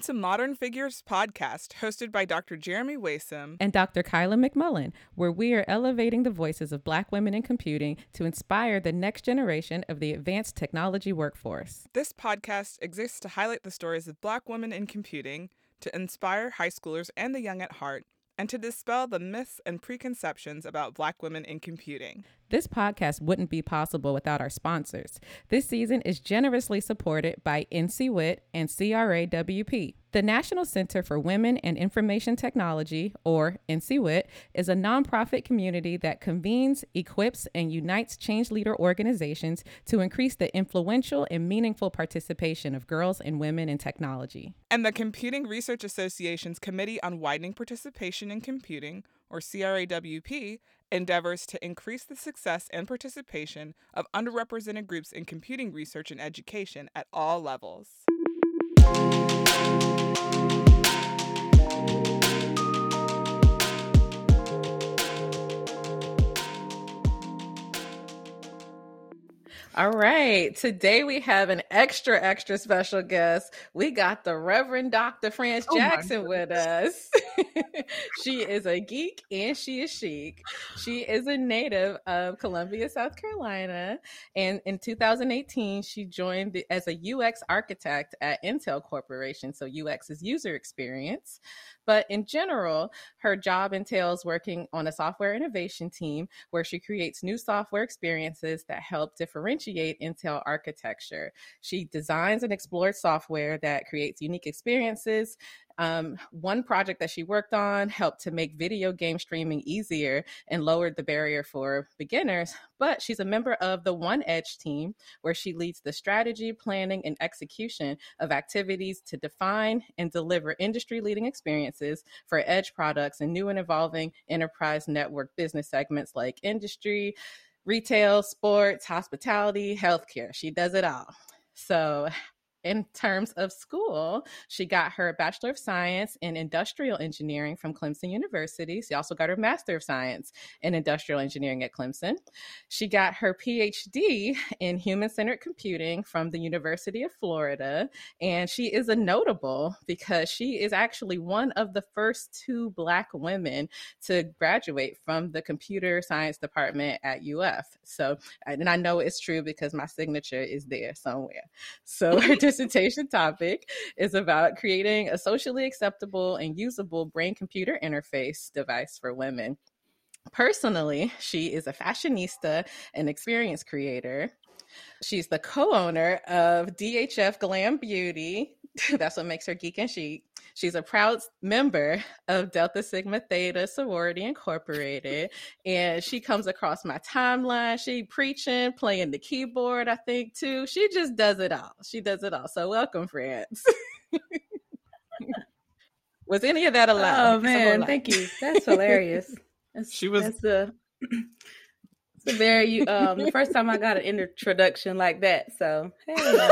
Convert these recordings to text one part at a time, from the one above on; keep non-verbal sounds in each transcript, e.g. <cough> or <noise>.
Welcome to Modern Figures Podcast, hosted by Dr. Jeremy Waisome and Dr. Kyla McMullen, where we are elevating the voices of Black women in computing to inspire the next generation of the advanced technology workforce. This podcast exists to highlight the stories of Black women in computing, to inspire high schoolers and the young at heart, and to dispel the myths and preconceptions about Black women in computing. This podcast wouldn't be possible without our sponsors. This season is generously supported by NCWIT and CRAWP. The National Center for Women and Information Technology, or NCWIT, is a nonprofit community that convenes, equips, and unites change leader organizations to increase the influential and meaningful participation of girls and women in technology. And the Computing Research Association's Committee on Widening Participation in Computing, or CRAWP, endeavors to increase the success and participation of underrepresented groups in computing research and education at all levels. All right. Today we have an extra, extra special guest. We got the Reverend Dr. France oh Jackson with us. <laughs> she is a geek and she is chic. She is a native of Columbia, South Carolina. And in 2018, she joined the, as a UX architect at Intel Corporation. So UX is user experience. But in general, her job entails working on a software innovation team where she creates new software experiences that help differentiate Intel architecture. She designs and explores software that creates unique experiences um, one project that she worked on helped to make video game streaming easier and lowered the barrier for beginners. But she's a member of the One Edge team, where she leads the strategy, planning, and execution of activities to define and deliver industry leading experiences for Edge products and new and evolving enterprise network business segments like industry, retail, sports, hospitality, healthcare. She does it all. So, in terms of school, she got her Bachelor of Science in Industrial Engineering from Clemson University. She also got her Master of Science in Industrial Engineering at Clemson. She got her PhD in Human Centered Computing from the University of Florida. And she is a notable because she is actually one of the first two Black women to graduate from the Computer Science Department at UF. So, and I know it's true because my signature is there somewhere. So, <laughs> <laughs> dissertation topic is about creating a socially acceptable and usable brain computer interface device for women. Personally, she is a fashionista and experience creator. She's the co owner of DHF Glam Beauty. <laughs> That's what makes her geek and chic. She's a proud member of Delta Sigma Theta Sorority Incorporated, and she comes across my timeline. She preaching, playing the keyboard, I think too. She just does it all. She does it all. So welcome, friends. <laughs> Was any of that allowed? Oh man, thank you. That's hilarious. <laughs> That's, she was that's the it's a very um the first time I got an introduction like that. So hey.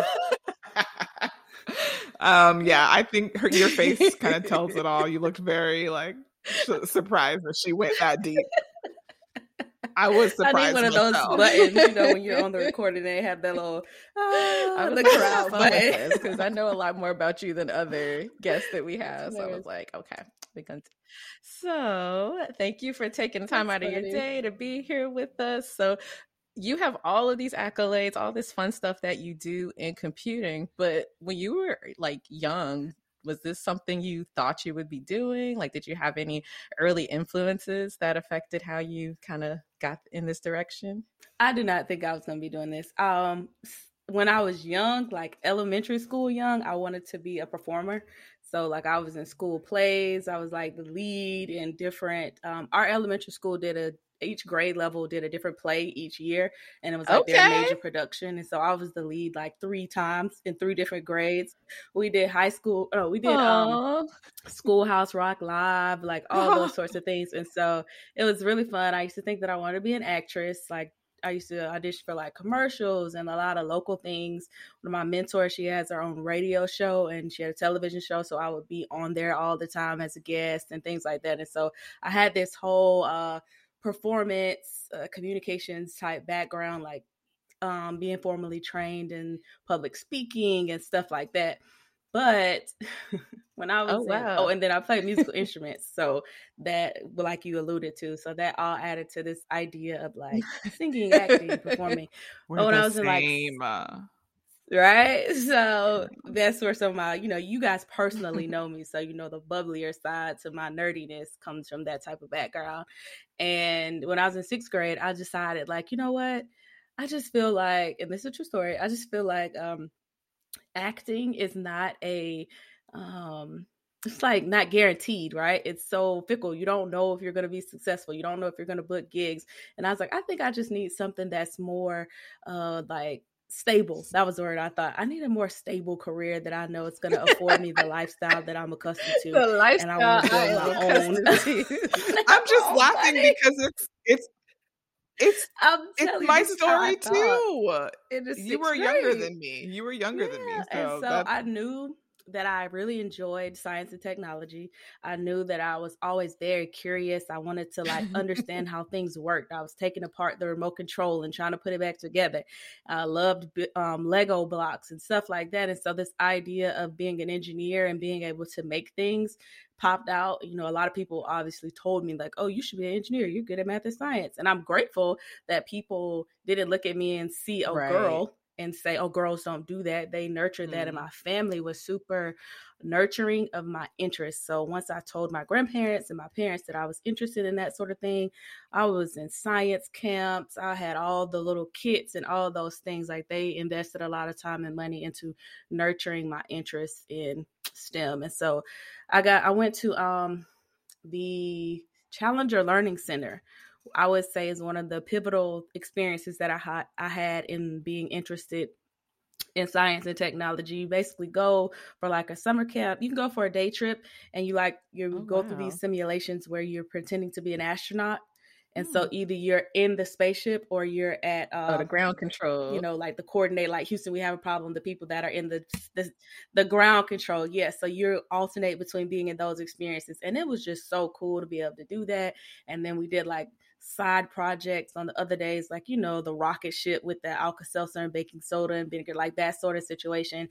Um, yeah, I think her, your face kind of tells it all. <laughs> You looked very like surprised that she went that deep. I was surprised. I need one myself. of those buttons, you know, when you're on the <laughs> recording, they have that little ah, the crowd button. Because I know a lot more about you than other guests that we have. So I was like, okay, we can. So thank you for taking time That's out funny. of your day to be here with us. So you have all of these accolades, all this fun stuff that you do in computing. But when you were like young, was this something you thought you would be doing? Like, did you have any early influences that affected how you kind of got in this direction? I do not think I was going to be doing this. Um, when I was young, like elementary school young, I wanted to be a performer. So like I was in school plays, I was like the lead in different. Um, our elementary school did a each grade level did a different play each year and it was like okay. their major production and so i was the lead like three times in three different grades we did high school oh we did um schoolhouse rock live like all those <laughs> sorts of things and so it was really fun i used to think that i wanted to be an actress like I used to audition for like commercials and a lot of local things. One of my mentors, she has her own radio show and she had a television show, so I would be on there all the time as a guest and things like that. And so I had this whole uh performance uh, communications type background like um, being formally trained in public speaking and stuff like that But <laughs> when I was oh, wow. in, oh, and then I played musical <laughs> instruments, so that like you alluded to, so that all added to this idea of like singing, acting, performing. <laughs> We're when I was same. in like uh right so that's where some of my you know you guys personally know me so you know the bubblier side to my nerdiness comes from that type of background and when i was in sixth grade i decided like you know what i just feel like and this is a true story i just feel like um acting is not a um it's like not guaranteed, right? It's so fickle. You don't know if you're going to be successful. You don't know if you're going to book gigs. And I was like, I think I just need something that's more uh like stable. That was the word I thought. I need a more stable career that I know it's going to afford me the lifestyle that I'm accustomed <laughs> to. The lifestyle and I want to build my own. I'm just oh, laughing because it's it's it's it's my story too. you were grade. younger than me. You were younger yeah. than me. So, and so I knew that I really enjoyed science and technology. I knew that I was always very curious. I wanted to like understand <laughs> how things worked. I was taking apart the remote control and trying to put it back together. I loved um, Lego blocks and stuff like that. And so this idea of being an engineer and being able to make things popped out. You know, a lot of people obviously told me, like, oh, you should be an engineer. You're good at math and science. And I'm grateful that people didn't look at me and see a right. girl and say, oh, girls don't do that. They nurture that. And mm. my family was super nurturing of my interests. So once I told my grandparents and my parents that I was interested in that sort of thing, I was in science camps. I had all the little kits and all those things. Like they invested a lot of time and money into nurturing my interest in STEM. And so I got, I went to um, the Challenger Learning Center I would say is one of the pivotal experiences that I had I had in being interested in science and technology. You basically go for like a summer camp. You can go for a day trip and you like you oh, go wow. through these simulations where you're pretending to be an astronaut. And so hmm. either you're in the spaceship or you're at uh, oh, the um, ground control. You know, like the coordinate, like Houston, we have a problem. The people that are in the the, the ground control, yes. Yeah, so you alternate between being in those experiences, and it was just so cool to be able to do that. And then we did like side projects on the other days, like, you know, the rocket ship with the Alka Seltzer and baking soda and vinegar, like that sort of situation.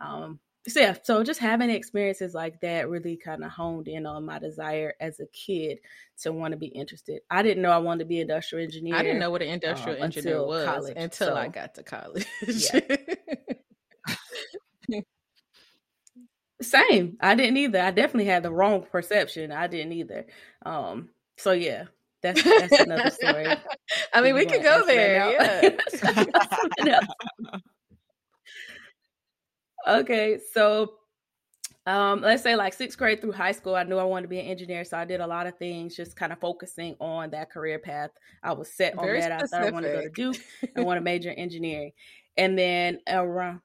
Um, so yeah, so just having experiences like that really kind of honed in on my desire as a kid to want to be interested. I didn't know I wanted to be an industrial engineer. I didn't know what an industrial um, engineer was college, until so, I got to college. Yeah. <laughs> Same. I didn't either. I definitely had the wrong perception. I didn't either. Um, so yeah, that's that's another story. <laughs> I mean, we could go there. Yeah. <laughs> okay, so um, let's say like sixth grade through high school, I knew I wanted to be an engineer, so I did a lot of things, just kind of focusing on that career path. I was set Very on that. Specific. I thought I wanted to go to Duke and <laughs> want to major in engineering, and then around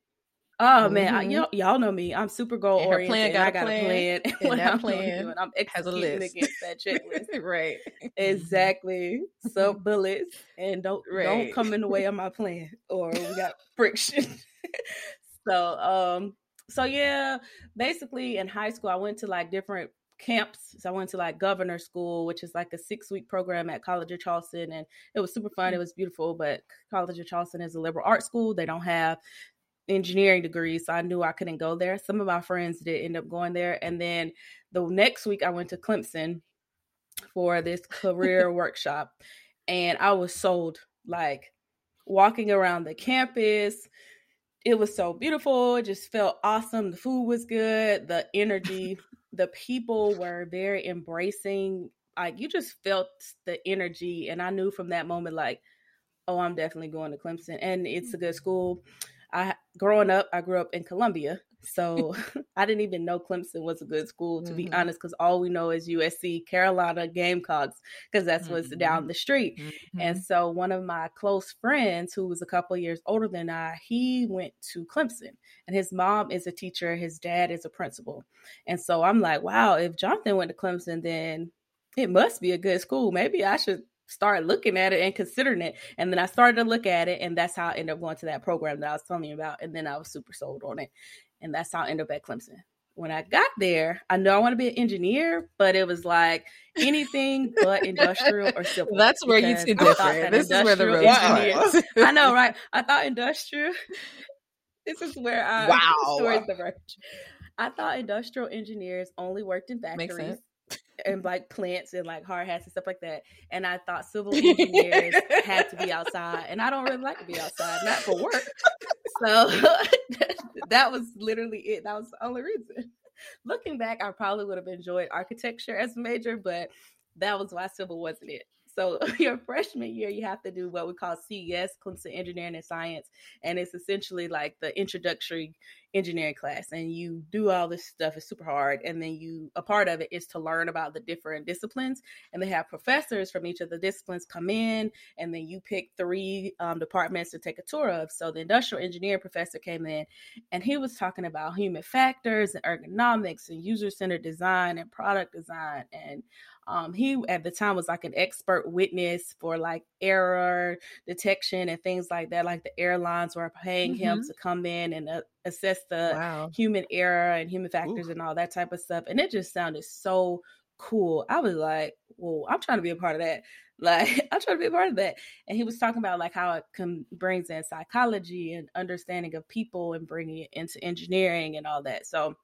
Oh man, mm-hmm. I, y'all, y'all know me. I'm super goal oriented. I got plan. <laughs> <laughs> a plan. And that plan I'm has a list against that checklist. <laughs> right. Exactly. So bullets and don't right. don't come in the way of my plan, or we got friction. so um, so yeah, basically in high school, I went to like different camps. So I went to like governor school, which is like a six week program at College of Charleston. And it was super fun. It mm. was beautiful. But College of Charleston is a liberal arts school. They don't have engineering degree, so I knew I couldn't go there. Some of my friends did end up going there. And then the next week I went to Clemson for this career <laughs> workshop and I was sold like walking around the campus. It was so beautiful. It just felt awesome. The food was good. The energy, <laughs> the people were very embracing. Like you just felt the energy. And I knew from that moment, like, oh, I'm definitely going to Clemson. And it's a good mm-hmm. school. I growing up, I grew up in Columbia, so <laughs> <laughs> I didn't even know Clemson was a good school to mm-hmm. be honest, because all we know is USC, Carolina Gamecocks, because that's mm-hmm. what's down mm-hmm. the street. Mm-hmm. And so one of my close friends, who was a couple years older than I, he went to Clemson, and his mom is a teacher, his dad is a principal, and so I'm like, wow, if Jonathan went to Clemson, then it must be a good school. Maybe I should start looking at it and considering it. And then I started to look at it, and that's how I ended up going to that program that I was telling you about. And then I was super sold on it. And that's how I ended up at Clemson. When I got there, I know I want to be an engineer, but it was like anything but industrial or <laughs> civil. That's where you see different. This is where the road is. <laughs> I know, right? I thought industrial. <laughs> this is where I wow. stories diverge. I thought industrial engineers only worked in factories and like plants and like hard hats and stuff like that. And I thought civil engineers had to be outside, and I don't really like to be outside, not for work. So <laughs> that was literally it. That was the only reason. Looking back, I probably would have enjoyed architecture as a major, but that was why civil wasn't it. So <laughs> your freshman year, you have to do what we call CES, Clemson Engineering and Science, and it's essentially like the introductory engineering class. And you do all this stuff; it's super hard. And then you, a part of it is to learn about the different disciplines. And they have professors from each of the disciplines come in, and then you pick three um, departments to take a tour of. So the industrial engineering professor came in, and he was talking about human factors and ergonomics and user centered design and product design and um, he at the time was like an expert witness for like error detection and things like that. Like the airlines were paying mm-hmm. him to come in and uh, assess the wow. human error and human factors Ooh. and all that type of stuff. And it just sounded so cool. I was like, "Well, I'm trying to be a part of that." <laughs> Like I'm trying to be a part of that. And he was talking about like how it com- brings in psychology and understanding of people and bringing it into engineering and all that. So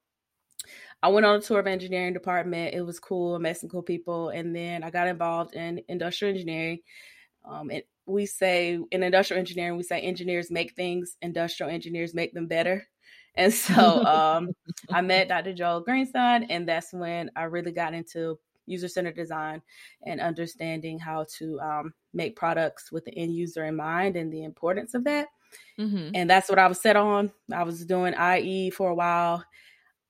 I went on a tour of engineering department. It was cool. I met some cool people, and then I got involved in industrial engineering. Um, and we say in industrial engineering, we say engineers make things, industrial engineers make them better. And so <laughs> um, I met Dr. Joel Greenstein, and that's when I really got into user centered design and understanding how to um, make products with the end user in mind and the importance of that. Mm-hmm. And that's what I was set on. I was doing IE for a while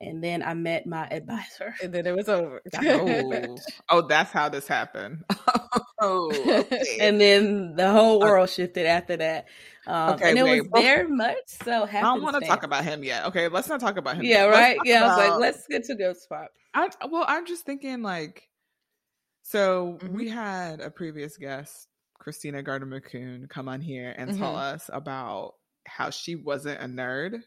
and then I met my advisor. And then it was over. <laughs> oh. oh, that's how this happened. <laughs> oh, <laughs> okay. and then the whole world shifted after that. Um, okay, and it wait, was very much so. Happy. I don't want to talk about him yet. Okay, let's not talk about him. Yeah, yet. right. Yeah, about, I was like, let's get to the spot. I, well, I'm just thinking like, so mm-hmm. we had a previous guest, Christina Gardner McCune, come on here and mm-hmm. tell us about how she wasn't a nerd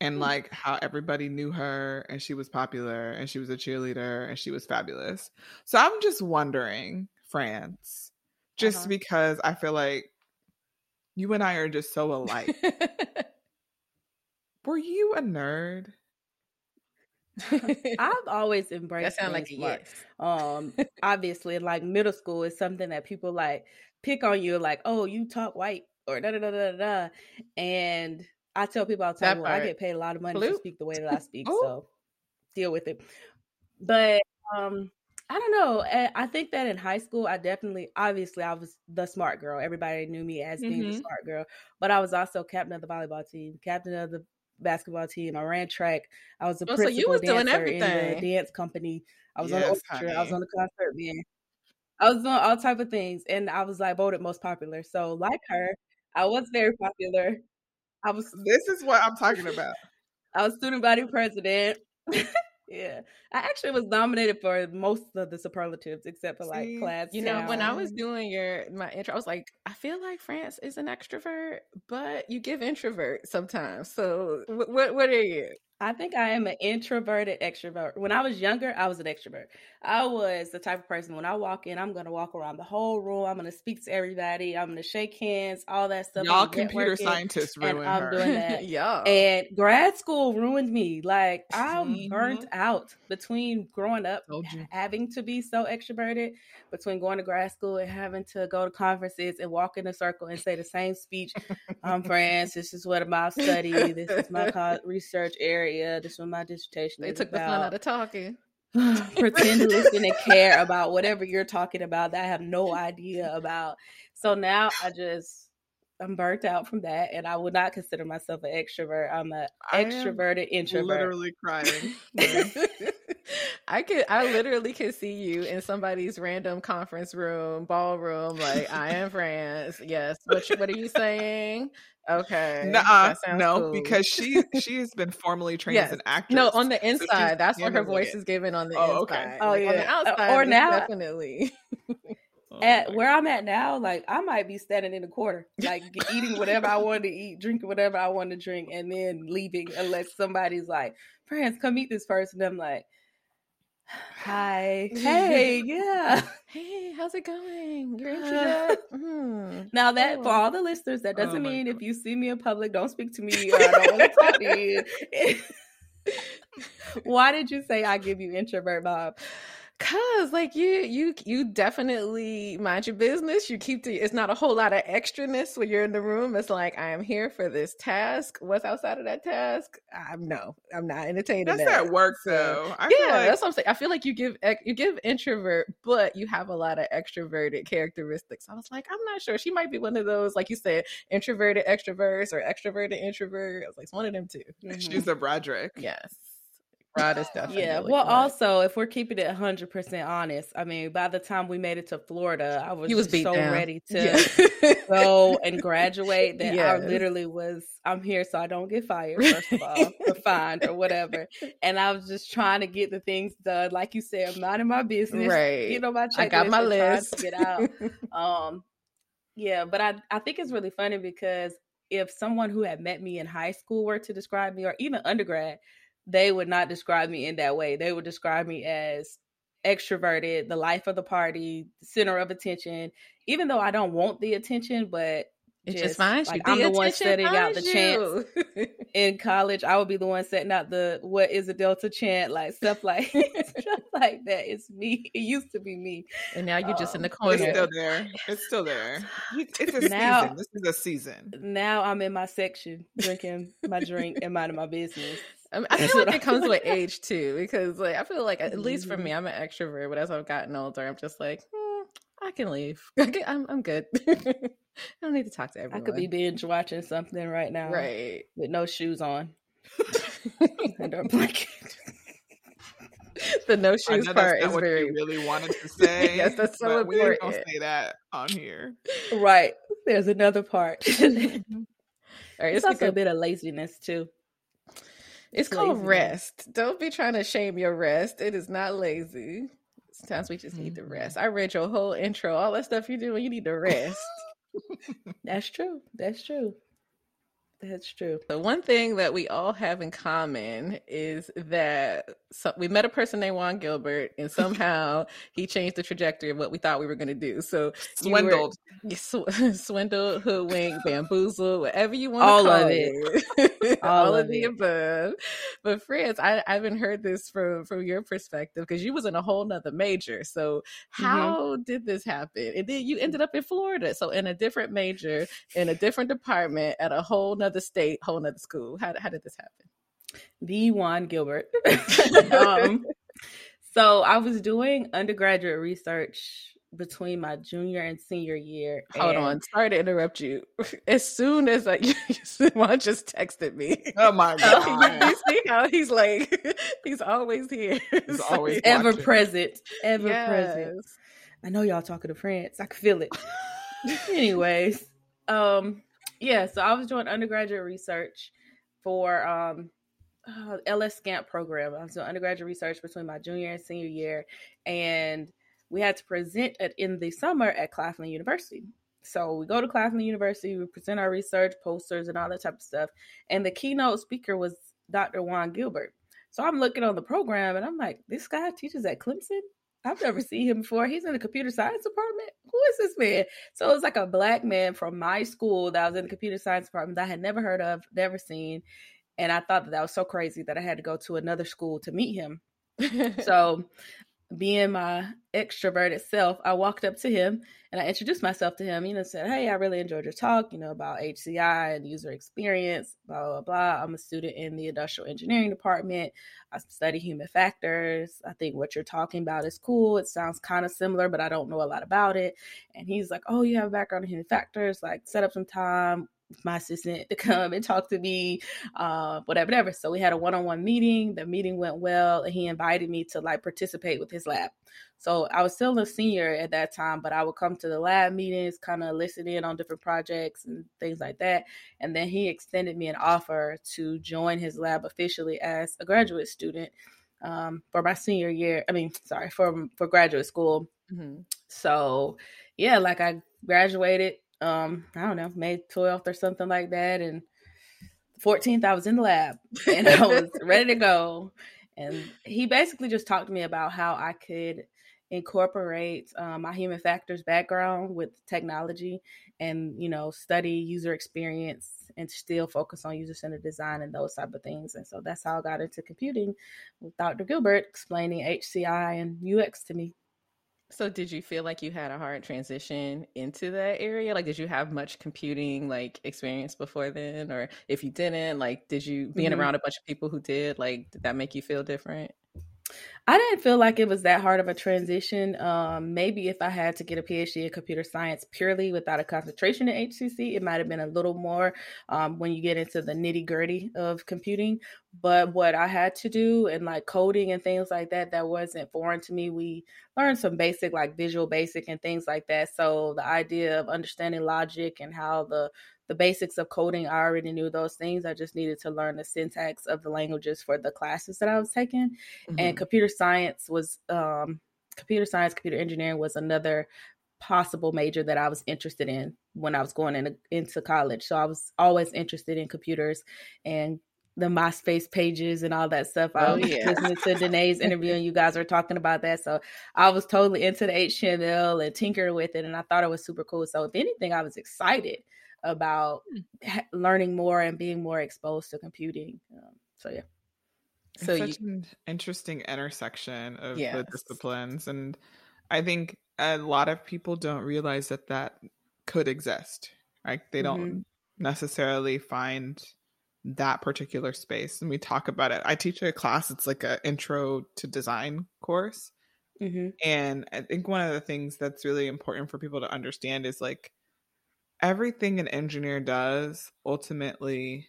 and hmm. like how everybody knew her and she was popular and she was a cheerleader and she was fabulous. So I'm just wondering, France, just uh-huh. because I feel like you and I are just so alike. <laughs> Were you a nerd? <laughs> I've always embraced that sound like a yes. Um, <laughs> obviously, like middle school is something that people like pick on you, like, oh, you talk white or da da da da da, and I tell people all the time, well, I get paid a lot of money to speak the way that I <laughs> speak, so deal with it. But um, I don't know. Eh, I think that in high school, I definitely, obviously, I was the smart girl. Everybody knew me as being mm-hmm. the smart girl, but I was also captain of the volleyball team, captain of the basketball team. I ran track. I was a oh, principal so dancer in the dance company. I was yes, on the orchestra. I was on the concert band. I was doing all type of things, and I was like voted most popular. So, like her, I was very popular. I was. This is what I'm talking about. <laughs> I was student body president. <laughs> yeah, I actually was nominated for most of the superlatives except for like class. You know, when I was doing your my intro, I was like, I feel like France is an extrovert, but you give introvert sometimes. So, what what are you? I think I am an introverted extrovert. When I was younger, I was an extrovert. I was the type of person when I walk in, I'm going to walk around the whole room. I'm going to speak to everybody. I'm going to shake hands, all that stuff. Y'all computer scientists ruined and I'm her. doing that. <laughs> yeah. And grad school ruined me. Like I'm mm-hmm. burnt out between growing up having to be so extroverted, between going to grad school and having to go to conferences and walk in a circle and say the same speech. <laughs> I'm France. This is what I've studied. This is my <laughs> research area. This was my dissertation. They took about. the fun out of talking. <laughs> pretend to listen and care about whatever you're talking about that I have no idea about. So now I just I'm burnt out from that, and I would not consider myself an extrovert. I'm an extroverted introvert. Literally crying. <laughs> I could, I literally could see you in somebody's random conference room, ballroom. Like I am France. Yes. What, what are you saying? Okay. Nuh-uh, no, cool. because she she has been formally trained yes. as an actress. No, on the inside. So that's what her voice it. is given on the oh, inside. Okay. Oh like, yeah. On the outside, or now definitely. <laughs> Oh at where I'm at now, like I might be standing in the corner, like eating whatever I want to eat, drinking whatever I want to drink, and then leaving unless somebody's like, "France, come meet this person." I'm like, Hi. Hey, <laughs> yeah. Hey, how's it going? You're uh, mm. Now that for all the listeners, that doesn't oh mean God. if you see me in public, don't speak to me or I don't want to talk to you. <laughs> <laughs> Why did you say I give you introvert vibe? Cause like you you you definitely mind your business. You keep the it's not a whole lot of extraness when you're in the room. It's like I am here for this task. What's outside of that task? I'm no, I'm not entertaining. That's that. at work though. Yeah, like... that's what I'm saying. I feel like you give you give introvert, but you have a lot of extroverted characteristics. I was like, I'm not sure. She might be one of those, like you said, introverted extroverts or extroverted introvert. I was like, it's one of them too. Mm-hmm. <laughs> She's a Broderick. Yes. Rod is <laughs> definitely. Yeah. Well, also, if we're keeping it 100% honest, I mean, by the time we made it to Florida, I was, was so down. ready to yeah. go <laughs> and graduate that yes. I literally was, I'm here so I don't get fired, first of all, or <laughs> fined or whatever. And I was just trying to get the things done. Like you said, I'm not in my business. Right. You know, my I got my list. get out. um, yeah, but I, I think it's really funny because if someone who had met me in high school were to describe me or even undergrad, they would not describe me in that way. They would describe me as extroverted, the life of the party, center of attention, even though I don't want the attention, but it just, just finds like, you. I'm the, the one setting out the you. chant <laughs> in college. I would be the one setting out the what is a Delta chant, like stuff like <laughs> stuff like that. It's me. It used to be me, and now you're um, just in the um, corner. It's still there. It's still there. It's a now, season. This is a season. Now I'm in my section, drinking my drink and minding my business. I, mean, I feel like it comes with age too, because like I feel like at least for me, mm-hmm. I'm an extrovert, but as I've gotten older, I'm just like, hmm, I can leave. <laughs> I'm I'm good. <laughs> I don't need to talk to everyone. I could be binge watching something right now, right, with no shoes on <laughs> under a blanket. the no shoes part is what very really wanted to say. yes, that's so important. We don't say that on here, right? There's another part. All right, it's, it's also a bit of laziness too. It's called rest. Don't be trying to shame your rest. It is not lazy. Sometimes we just need mm-hmm. to rest. I read your whole intro, all that stuff you do when you need to rest. <laughs> That's true. That's true. That's true. The one thing that we all have in common is that so we met a person named Juan Gilbert, and <laughs> somehow he changed the trajectory of what we thought we were going to do. So swindled, <laughs> were, sw- <laughs> swindled, hoodwinked, bamboozled, whatever you want. All of it. it. all, all, of, the above. But France, I, I haven't heard this from from your perspective because you was in a whole nother major. So mm-hmm. how mm-hmm. did this happen? And then you ended up in Florida, so in a different major, in a different department, at a whole nother state, whole nother school. How how did this happen? the Juan Gilbert. <laughs> um, so I was doing undergraduate research between my junior and senior year. Hold and... on, sorry to interrupt you. <laughs> As soon as I, <laughs> Juan just texted me. Oh my god! you see how he's like, he's always here. He's always ever watching. present, ever yes. present. I know y'all talking to France. I can feel it. Anyways, um, yeah. So I was doing undergraduate research for um uh, LSAMP program. I was doing undergraduate research between my junior and senior year, and we had to present it in the summer at Claflin University. So we go to Claflin University, we present our research, posters, and all that type of stuff. And the keynote speaker was Dr. Juan Gilbert. So I'm looking on the program and I'm like, this guy teaches at Clemson? I've never seen him before. He's in the computer science department. Who is this man? So it was like a black man from my school that was in the computer science department that I had never heard of, never seen. And I thought that that was so crazy that I had to go to another school to meet him. <laughs> so, being my extroverted self, I walked up to him and I introduced myself to him. You know, said, "Hey, I really enjoyed your talk. You know about HCI and user experience. Blah blah blah. I'm a student in the industrial engineering department. I study human factors. I think what you're talking about is cool. It sounds kind of similar, but I don't know a lot about it." And he's like, "Oh, you have a background in human factors. Like, set up some time my assistant to <laughs> come and talk to me, uh, whatever, whatever. So we had a one-on-one meeting. The meeting went well, and he invited me to like participate with his lab. So I was still a senior at that time, but I would come to the lab meetings, kind of listen in on different projects and things like that. And then he extended me an offer to join his lab officially as a graduate student um, for my senior year. I mean, sorry, for for graduate school. Mm-hmm. So yeah, like I graduated um, I don't know, May 12th or something like that. And 14th, I was in the lab <laughs> and I was <laughs> ready to go. And he basically just talked to me about how I could incorporate um, my human factors background with technology and you know study user experience and still focus on user centered design and those type of things and so that's how i got into computing with dr gilbert explaining hci and ux to me so did you feel like you had a hard transition into that area? Like did you have much computing like experience before then or if you didn't, like did you being mm-hmm. around a bunch of people who did, like did that make you feel different? I didn't feel like it was that hard of a transition. Um, maybe if I had to get a PhD in computer science purely without a concentration in HCC, it might have been a little more um, when you get into the nitty gritty of computing. But what I had to do and like coding and things like that, that wasn't foreign to me. We learned some basic, like Visual Basic and things like that. So the idea of understanding logic and how the the basics of coding, I already knew those things. I just needed to learn the syntax of the languages for the classes that I was taking. Mm-hmm. And computer science was um, computer science, computer engineering was another possible major that I was interested in when I was going in, into college. So I was always interested in computers and the MySpace pages and all that stuff. I oh, was yeah. listening to Danae's interview and you guys were talking about that. So I was totally into the HTML and tinkering with it and I thought it was super cool. So if anything, I was excited about hmm. learning more and being more exposed to computing. Um, so yeah. It's so such you, an interesting intersection of yes. the disciplines, and I think a lot of people don't realize that that could exist. Right? They don't mm-hmm. necessarily find that particular space, and we talk about it. I teach a class; it's like an intro to design course, mm-hmm. and I think one of the things that's really important for people to understand is like everything an engineer does ultimately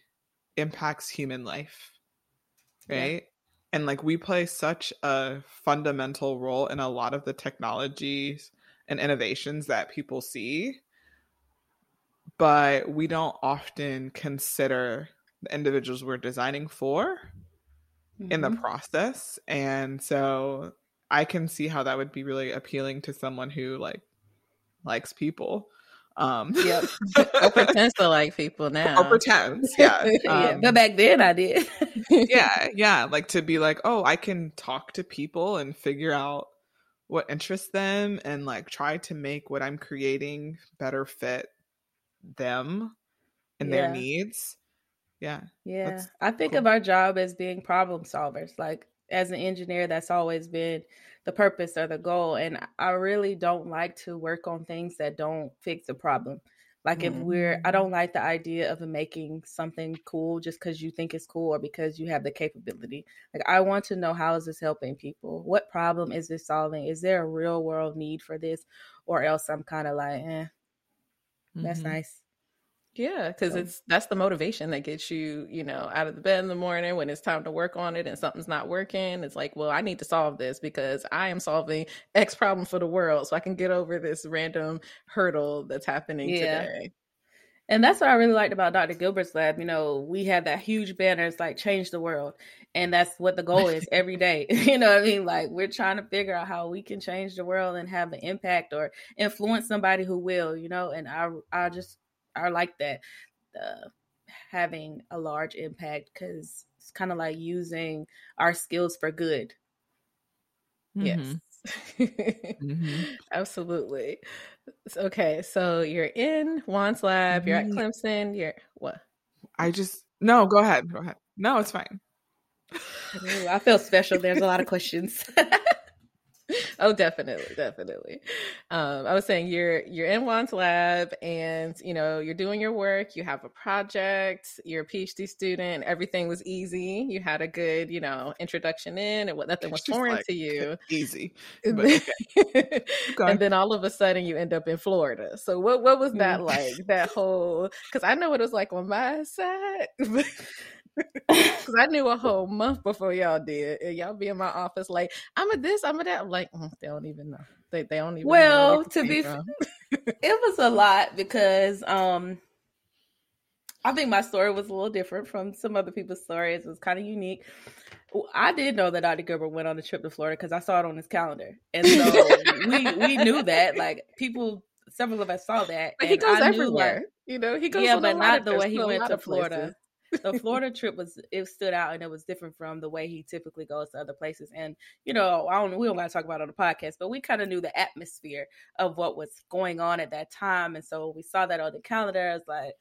impacts human life right yeah. and like we play such a fundamental role in a lot of the technologies and innovations that people see but we don't often consider the individuals we're designing for mm-hmm. in the mm-hmm. process and so i can see how that would be really appealing to someone who like likes people um, yep. or pretends to like people now. Or pretends, <laughs> yeah. yeah. Um, but back then I did. yeah, <laughs> yeah. Like to be like, oh, I can talk to people and figure out what interests them and like try to make what I'm creating better fit them and yeah. their needs. Yeah. Yeah. I think cool. of our job as being problem solvers. Like as an engineer, that's always been the purpose or the goal. And I really don't like to work on things that don't fix the problem. Like if we're, I mm. don't like the idea of making something cool just because you think it's cool or because you have the capability. Like I want to know how is this helping people? What problem is this solving? Is there a real world need for this? Or else I'm kind of like, eh, that's mm-hmm. nice. Yeah, because so. it's that's the motivation that gets you, you know, out of the bed in the morning when it's time to work on it and something's not working. It's like, well, I need to solve this because I am solving X problem for the world, so I can get over this random hurdle that's happening yeah. today. And that's what I really liked about Dr. Gilbert's lab. You know, we had that huge banner, it's like change the world. And that's what the goal is every <laughs> day. <laughs> you know what I mean? Like we're trying to figure out how we can change the world and have an impact or influence somebody who will, you know, and I I just I like that uh, having a large impact because it's kind of like using our skills for good. Mm-hmm. Yes. mm-hmm. <laughs> Absolutely. Okay, so you're in Juan's lab, mm-hmm. you're at mm-hmm. Clemson, you're what? I just no, go ahead. Go ahead. No, it's fine. Ooh, I feel special. There's a lot of questions. <laughs> <laughs> oh, definitely, definitely. Um, I was saying you're you're in Juan's lab, and you know you're doing your work. You have a project. You're a PhD student. Everything was easy. You had a good, you know, introduction in, and what nothing was foreign like, to you. <laughs> Easy. <laughs> Okay. and then all of a sudden you end up in Florida. So what what was that mm. like? That whole because I know what it was like on my side. Cause I knew a whole month before y'all did. And y'all be in my office like, I'm a this, I'm a that. I'm like, mm, they don't even know. They they don't even well, to be <laughs> it was a lot because um I think my story was a little different from some other people's stories. It was kind of unique. I did know that Dr. Gilbert went on a trip to Florida because I saw it on his calendar, and so <laughs> we we knew that. Like people, several of us saw that. But he goes I everywhere. That, you know, he goes. Yeah, but not the way he went to Florida. The <laughs> Florida trip was it stood out and it was different from the way he typically goes to other places. And you know, I don't we don't want to talk about it on the podcast, but we kind of knew the atmosphere of what was going on at that time. And so we saw that on the calendar. I was like,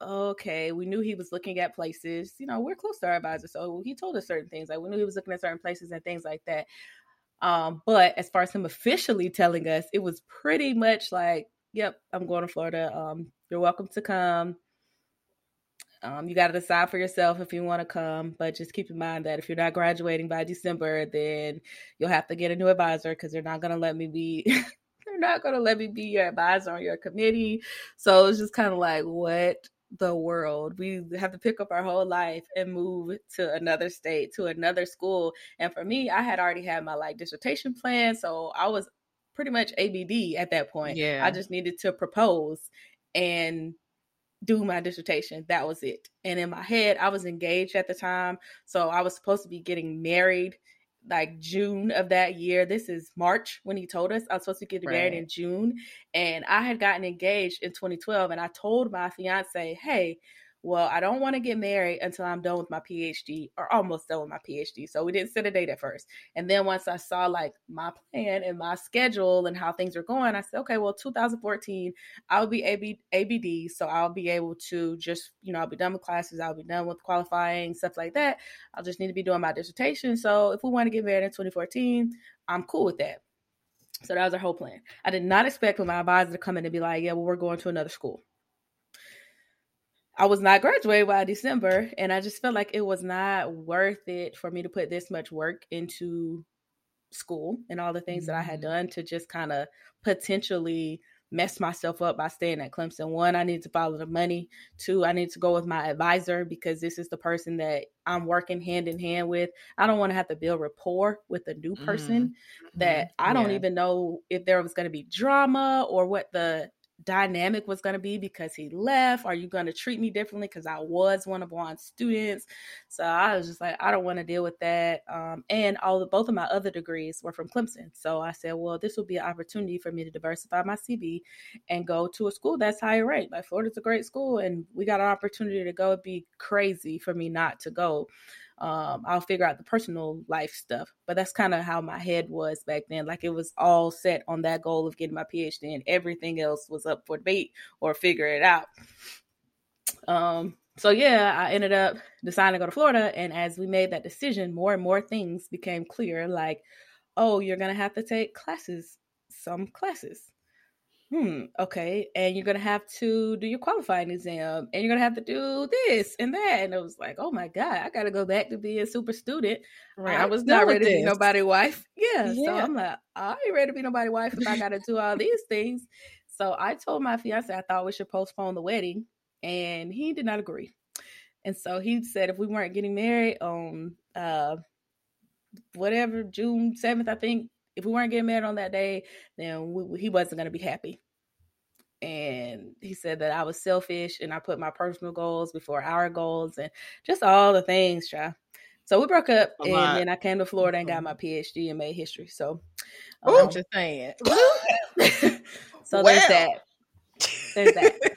okay, we knew he was looking at places. You know, we're close to our advisor, so he told us certain things. Like we knew he was looking at certain places and things like that. Um, but as far as him officially telling us, it was pretty much like, "Yep, I'm going to Florida. Um, you're welcome to come. Um, you got to decide for yourself if you want to come, but just keep in mind that if you're not graduating by December, then you'll have to get a new advisor because they're not going to let me be. <laughs> they're not going to let me be your advisor on your committee. So it's just kind of like, what the world? We have to pick up our whole life and move to another state, to another school. And for me, I had already had my like dissertation plan, so I was pretty much ABD at that point. Yeah, I just needed to propose and do my dissertation. That was it. And in my head, I was engaged at the time. So I was supposed to be getting married like June of that year. This is March when he told us I was supposed to get right. married in June. And I had gotten engaged in 2012. And I told my fiance, hey, well, I don't want to get married until I'm done with my PhD or almost done with my PhD. So we didn't set a date at first. And then once I saw like my plan and my schedule and how things are going, I said, okay, well, 2014, I'll be AB, ABD. So I'll be able to just, you know, I'll be done with classes. I'll be done with qualifying, stuff like that. I'll just need to be doing my dissertation. So if we want to get married in 2014, I'm cool with that. So that was our whole plan. I did not expect my advisor to come in and be like, yeah, well, we're going to another school. I was not graduated by December, and I just felt like it was not worth it for me to put this much work into school and all the things mm-hmm. that I had mm-hmm. done to just kind of potentially mess myself up by staying at Clemson. One, I need to follow the money. Two, I need to go with my advisor because this is the person that I'm working hand in hand with. I don't want to have to build rapport with a new person mm-hmm. that I don't even know if there was going to be drama or what the dynamic was going to be because he left. Are you going to treat me differently because I was one of Juan's students? So I was just like, I don't want to deal with that. Um, and all of, both of my other degrees were from Clemson. So I said, well, this will be an opportunity for me to diversify my CV and go to a school that's higher ranked. Like Florida's a great school, and we got an opportunity to go. It'd be crazy for me not to go um, I'll figure out the personal life stuff. But that's kind of how my head was back then. Like it was all set on that goal of getting my PhD, and everything else was up for debate or figure it out. Um, so yeah, I ended up deciding to go to Florida, and as we made that decision, more and more things became clear. Like, oh, you're gonna have to take classes, some classes hmm, okay, and you're gonna have to do your qualifying exam, and you're gonna have to do this and that. And it was like, oh my god, I gotta go back to being a super student. Right. I was not ready to be nobody wife. Yeah, <laughs> yeah. So I'm like, I ain't ready to be nobody wife if I gotta do all these things. So I told my fiance I thought we should postpone the wedding, and he did not agree. And so he said if we weren't getting married on uh whatever June 7th, I think if we weren't getting married on that day, then we, he wasn't going to be happy. And he said that I was selfish and I put my personal goals before our goals and just all the things, child. So we broke up, and then I came to Florida and got my PhD and made history. So, um, I'm just saying. <laughs> so there's that. There's that.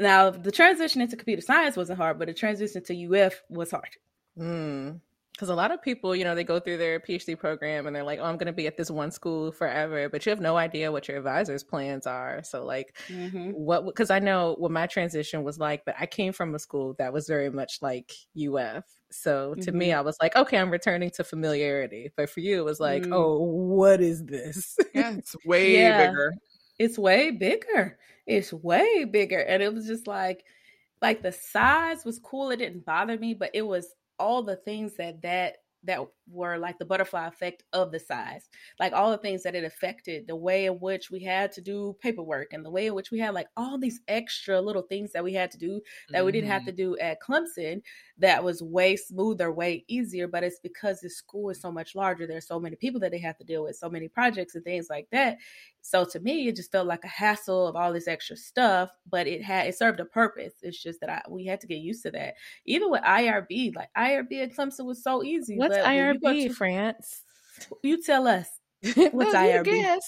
now, the transition into computer science wasn't hard, but the transition to UF was hard. Mm because a lot of people, you know, they go through their PhD program and they're like, "Oh, I'm going to be at this one school forever," but you have no idea what your advisor's plans are. So, like, mm-hmm. what? Because I know what my transition was like, but I came from a school that was very much like UF. So to mm-hmm. me, I was like, okay, I'm returning to familiarity. But for you, it was like, mm. oh, what is this? Yeah, it's <laughs> way yeah. bigger. It's way bigger. It's way bigger, and it was just like, like the size was cool. It didn't bother me, but it was all the things that that that were like the butterfly effect of the size like all the things that it affected the way in which we had to do paperwork and the way in which we had like all these extra little things that we had to do that mm-hmm. we didn't have mm-hmm. to do at clemson that was way smoother way easier but it's because the school is so much larger there's so many people that they have to deal with so many projects and things like that so to me, it just felt like a hassle of all this extra stuff, but it had it served a purpose. It's just that I, we had to get used to that. Even with IRB, like IRB at Clemson was so easy. What's IRB, to, France? You tell us. What's no, IRB?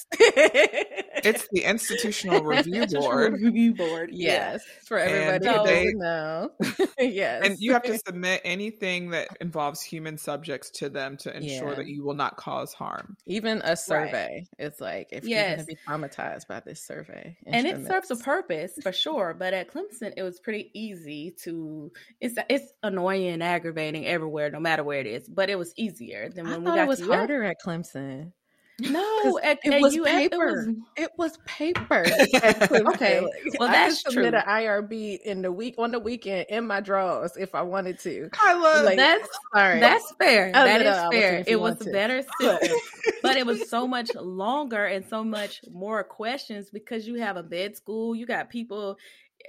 it's the Institutional <laughs> Review Board. Review Board. Yes, for everybody who doesn't know. <laughs> <laughs> yes, and you have to submit anything that involves human subjects to them to ensure yeah. that you will not cause harm. Even a survey. Right. It's like if yes. you're going to be traumatized by this survey, and it serves a purpose for sure. But at Clemson, it was pretty easy to. It's it's annoying and aggravating everywhere, no matter where it is. But it was easier than when I we got. It was harder at Clemson. No, at, it, at was UF, paper. It was, it was paper. <laughs> <laughs> okay, <laughs> well that's true. I submit true. an IRB in the week on the weekend in my drawers if I wanted to. I love like, that's sorry. That's fair. That is fair. It was a better system, but it was so much longer and so much more questions because you have a bed school. You got people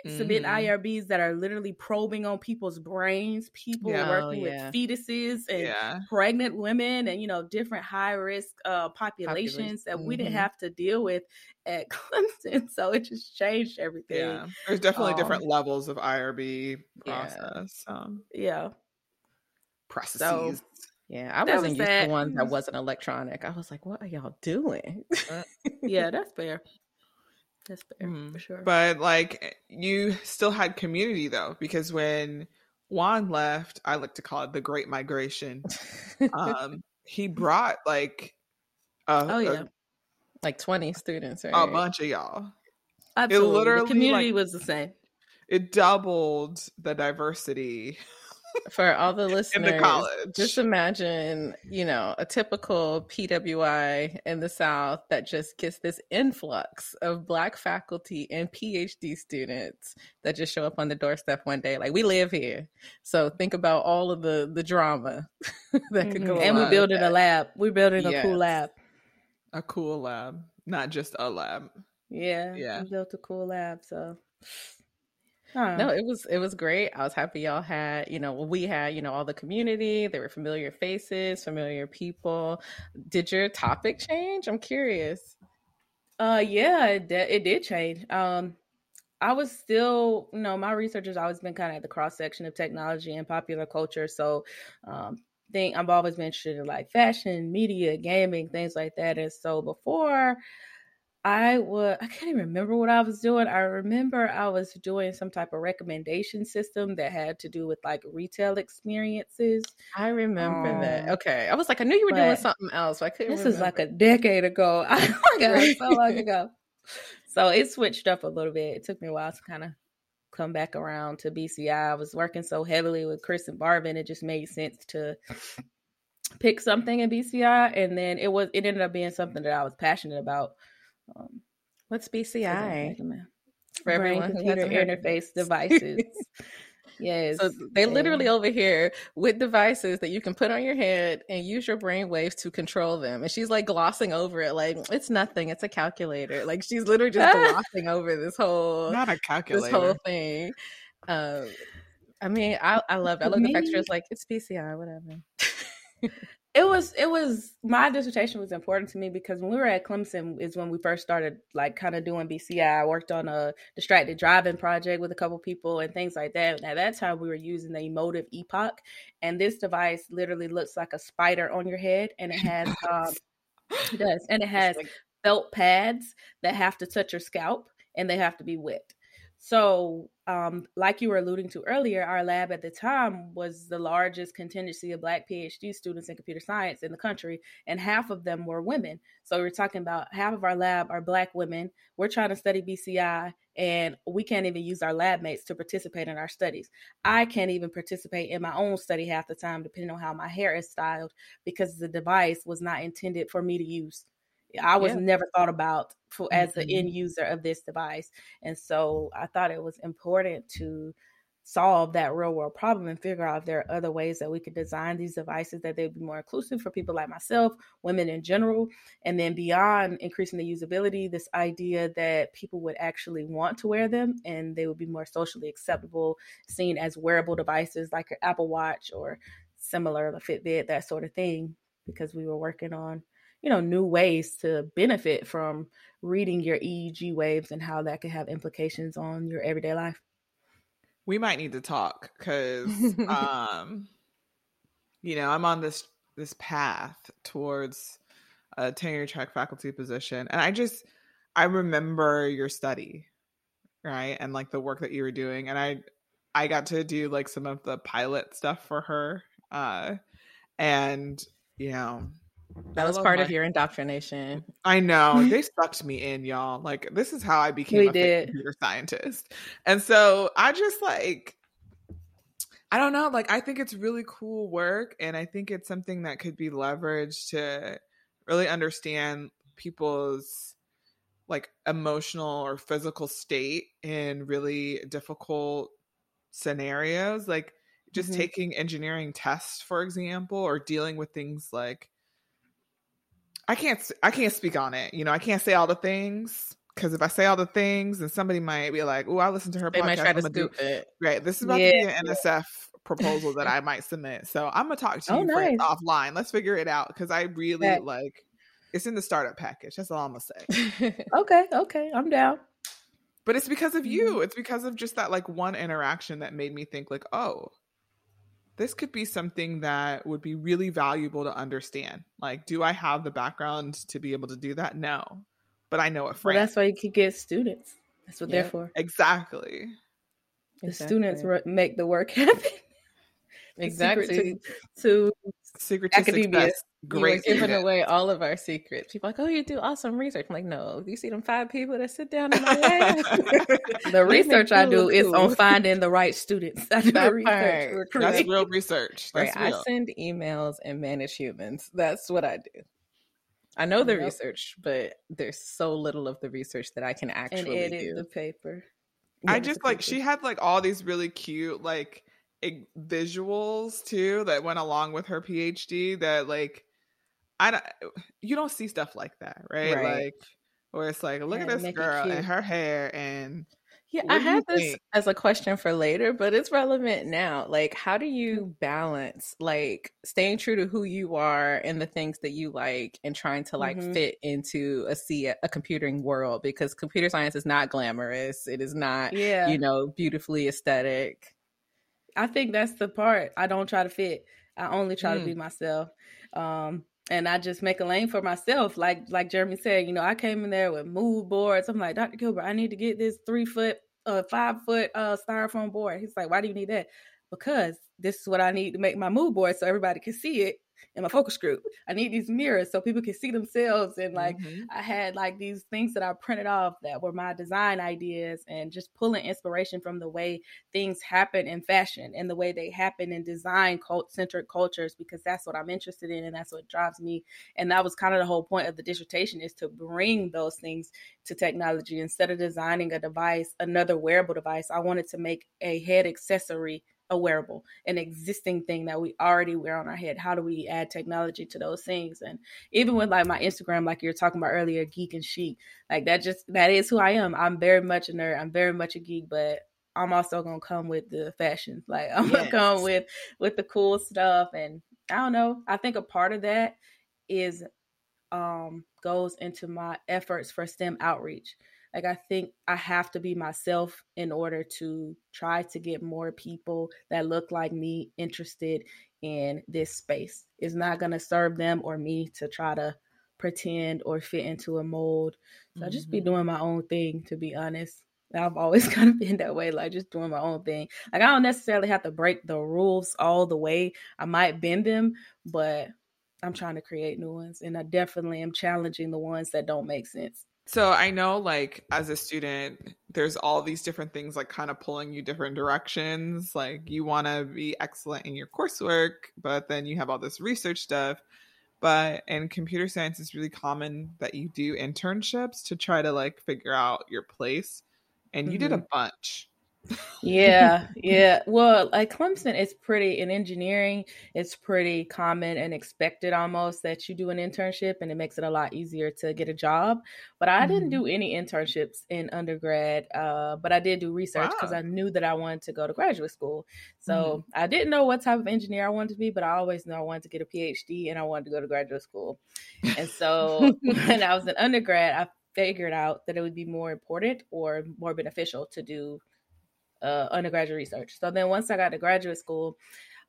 mm-hmm. submit IRBs that are literally probing on people's brains, people yeah, working oh, yeah. with fetuses and yeah. pregnant women and you know different high risk uh, populations Population. that mm-hmm. we didn't mm-hmm. have to deal with at <laughs> Clemson. So it just changed everything. Yeah, there's definitely um, different levels of IRB process. Um, yeah, processes. So, yeah, I wasn't was used that. to one that wasn't electronic. I was like, "What are y'all doing?" Uh, <laughs> yeah, that's fair. That's fair mm-hmm. for sure. But like you still had community though, because when Juan left, I like to call it the Great Migration. <laughs> um, he brought like oh yeah, a, like twenty students, right? A bunch of y'all. Absolutely. It literally the community like, was the same. It doubled the diversity for all the <laughs> listeners, just imagine, you know, a typical PWI in the South that just gets this influx of Black faculty and PhD students that just show up on the doorstep one day. Like we live here, so think about all of the the drama <laughs> that mm-hmm. could go. On. And we're building a lab. We're building yes. a cool lab. A cool lab, not just a lab. Yeah, yeah. We built a cool lab, so Huh. No, it was it was great. I was happy y'all had, you know, we had, you know, all the community. There were familiar faces, familiar people. Did your topic change? I'm curious. Uh, yeah, it, it did change. Um, I was still, you know, my research has always been kind of at the cross section of technology and popular culture. So, um, think I've always been interested in like fashion, media, gaming, things like that. And so before I would I can't even remember what I was doing. I remember I was doing some type of recommendation system that had to do with like retail experiences. I remember um, that. Okay. I was like, I knew you were doing something else, I couldn't This remember. is like a decade ago. <laughs> my <laughs> so long ago. So it switched up a little bit. It took me a while to kind of come back around to BCI. I was working so heavily with Chris and Marvin, it just made sense to pick something in BCI. And then it was it ended up being something that I was passionate about um, What's BCI? For everyone computer interface devices. <laughs> yes. So they literally over here with devices that you can put on your head and use your brain waves to control them. And she's like glossing over it, like it's nothing. It's a calculator. Like she's literally just <laughs> glossing over this whole not a calculator. This whole thing. Um, I mean, I I love. I love the fact like it's BCI, whatever <laughs> it was it was my dissertation was important to me because when we were at Clemson is when we first started like kind of doing BCI. I worked on a distracted driving project with a couple people and things like that. And at that time, we were using the Emotiv EPOC, and this device literally looks like a spider on your head, and it has <laughs> um, it does, and it has felt pads that have to touch your scalp, and they have to be wet. So, um, like you were alluding to earlier, our lab at the time was the largest contingency of Black PhD students in computer science in the country, and half of them were women. So, we're talking about half of our lab are Black women. We're trying to study BCI, and we can't even use our lab mates to participate in our studies. I can't even participate in my own study half the time, depending on how my hair is styled, because the device was not intended for me to use. I was yeah. never thought about for as mm-hmm. end user of this device. And so I thought it was important to solve that real world problem and figure out if there are other ways that we could design these devices that they'd be more inclusive for people like myself, women in general, and then beyond increasing the usability, this idea that people would actually want to wear them and they would be more socially acceptable, seen as wearable devices like your Apple Watch or similar, the Fitbit, that sort of thing, because we were working on you know new ways to benefit from reading your EEG waves and how that could have implications on your everyday life. We might need to talk cuz <laughs> um you know, I'm on this this path towards a tenure track faculty position. And I just, I remember your study, right? And like the work that you were doing. And I, I got to do like some of the pilot stuff for her. Uh, and, you know, that was part my... of your indoctrination. I know. <laughs> they sucked me in, y'all. Like, this is how I became we a did. computer scientist. And so I just like, I don't know. Like, I think it's really cool work. And I think it's something that could be leveraged to really understand people's like emotional or physical state in really difficult scenarios. Like, just mm-hmm. taking engineering tests, for example, or dealing with things like I can't I can't speak on it. You know, I can't say all the things because if I say all the things, then somebody might be like, "Oh, I listened to her they podcast." Might try to do it. Right. This is about yeah. to be an NSF proposal that <laughs> I might submit. So I'm gonna talk to oh, you nice. offline. Let's figure it out because I really yeah. like. It's in the startup package. That's all I'm gonna say. <laughs> okay. Okay. I'm down. But it's because of you. Mm-hmm. It's because of just that like one interaction that made me think like, oh, this could be something that would be really valuable to understand. Like, do I have the background to be able to do that? No, but I know a friend. Well, that's why you could get students. That's what they're for. Exactly. The exactly. students make the work <laughs> happen. Exactly. To, to secret to academia. Success. Great. You're giving away all of our secrets. People like, oh, you do awesome research. I'm like, no, you see them five people that sit down in my lab. <laughs> the research I do is on finding the right students. <laughs> I do that research. That's real <laughs> research. That's right. Real. I send emails and manage humans. That's what I do. I know the yep. research, but there's so little of the research that I can actually and edit do. the paper. I just like she had like all these really cute like visuals too that went along with her PhD that like I don't you don't see stuff like that, right? right. Like where it's like, look yeah, at this girl and her hair and yeah, I had this think? as a question for later, but it's relevant now. Like, how do you balance like staying true to who you are and the things that you like and trying to like mm-hmm. fit into a see a, a computing world? Because computer science is not glamorous. It is not, yeah. you know, beautifully aesthetic. I think that's the part. I don't try to fit. I only try mm. to be mm. myself. Um, and I just make a lane for myself. Like like Jeremy said, you know, I came in there with mood boards. I'm like, Dr. Gilbert, I need to get this three foot, uh, five foot uh styrofoam board. He's like, why do you need that? Because this is what I need to make my mood board so everybody can see it in my focus group. I need these mirrors so people can see themselves. And like mm-hmm. I had like these things that I printed off that were my design ideas and just pulling inspiration from the way things happen in fashion and the way they happen in design cult centric cultures because that's what I'm interested in and that's what drives me. And that was kind of the whole point of the dissertation is to bring those things to technology instead of designing a device, another wearable device. I wanted to make a head accessory a wearable, an existing thing that we already wear on our head. How do we add technology to those things? And even with like my Instagram, like you were talking about earlier, geek and chic, like that just that is who I am. I'm very much a nerd. I'm very much a geek, but I'm also gonna come with the fashion. <laughs> Like I'm yes. gonna come with with the cool stuff. And I don't know. I think a part of that is um goes into my efforts for STEM outreach. Like I think I have to be myself in order to try to get more people that look like me interested in this space. It's not going to serve them or me to try to pretend or fit into a mold. So mm-hmm. I just be mm-hmm. doing my own thing to be honest. I've always <laughs> kind of been that way, like just doing my own thing. Like I don't necessarily have to break the rules all the way. I might bend them, but I'm trying to create new ones and I definitely am challenging the ones that don't make sense. So I know like as a student there's all these different things like kind of pulling you different directions like you want to be excellent in your coursework but then you have all this research stuff but in computer science it's really common that you do internships to try to like figure out your place and you mm-hmm. did a mm-hmm. bunch yeah, yeah. Well, like Clemson, it's pretty in engineering. It's pretty common and expected almost that you do an internship, and it makes it a lot easier to get a job. But I mm-hmm. didn't do any internships in undergrad, uh, but I did do research because wow. I knew that I wanted to go to graduate school. So mm-hmm. I didn't know what type of engineer I wanted to be, but I always knew I wanted to get a PhD and I wanted to go to graduate school. And so <laughs> when I was in undergrad, I figured out that it would be more important or more beneficial to do uh, undergraduate research. So then once I got to graduate school,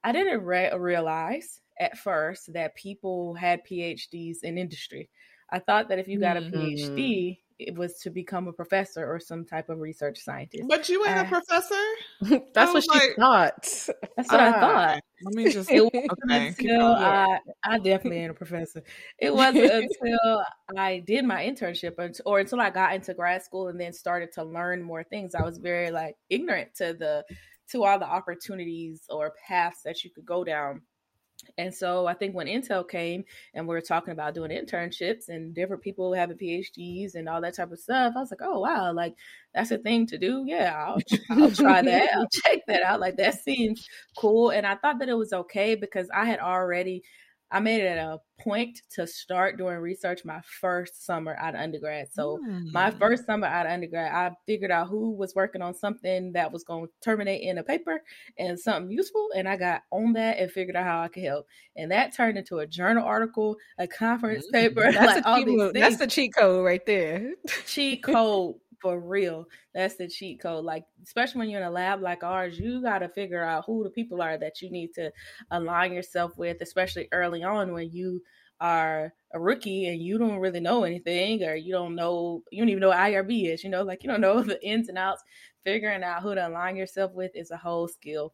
I didn't re- realize at first that people had PhDs in industry. I thought that if you got a mm-hmm. PhD, was to become a professor or some type of research scientist. But you ain't uh, a professor. <laughs> That's what she thought. That's what uh, I ah, thought. Let me just <laughs> it okay. until I, I definitely ain't a professor. It wasn't <laughs> until I did my internship or until I got into grad school and then started to learn more things. I was very like ignorant to the to all the opportunities or paths that you could go down and so I think when Intel came and we were talking about doing internships and different people having PhDs and all that type of stuff, I was like, oh wow, like that's a thing to do. Yeah, I'll, I'll try that. I'll <laughs> check that out. Like that seems cool. And I thought that it was okay because I had already I made it a point to start doing research my first summer out of undergrad. So mm. my first summer out of undergrad, I figured out who was working on something that was going to terminate in a paper and something useful, and I got on that and figured out how I could help. And that turned into a journal article, a conference mm. paper. <laughs> That's, like, a That's the cheat code right there. cheat code for real. That's the cheat code. Like, especially when you're in a lab like ours, you got to figure out who the people are that you need to align yourself with, especially early on when you are a rookie and you don't really know anything or you don't know, you don't even know what IRB is, you know, like you don't know <laughs> the ins and outs. Figuring out who to align yourself with is a whole skill.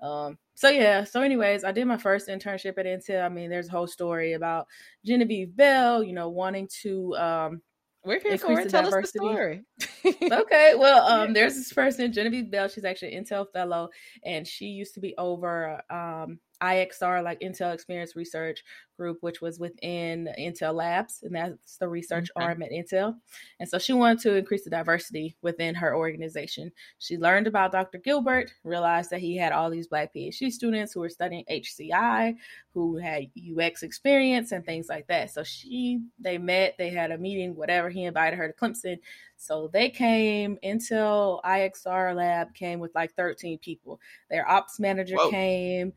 Um, so yeah, so anyways, I did my first internship at Intel. I mean, there's a whole story about Genevieve Bell, you know, wanting to um we're here for it. Tell diversity. us the story. okay. Well, <laughs> um, there's this person, Genevieve Bell. She's actually an Intel fellow, and she used to be over um, IXR, like Intel Experience Research Group, which was within Intel Labs, and that's the research okay. arm at Intel. And so she wanted to increase the diversity within her organization. She learned about Dr. Gilbert, realized that he had all these Black PhD students who were studying HCI, who had UX experience and things like that. So she, they met, they had a meeting, whatever. He invited her to Clemson. So they came, Intel IXR lab came with like 13 people. Their ops manager Whoa. came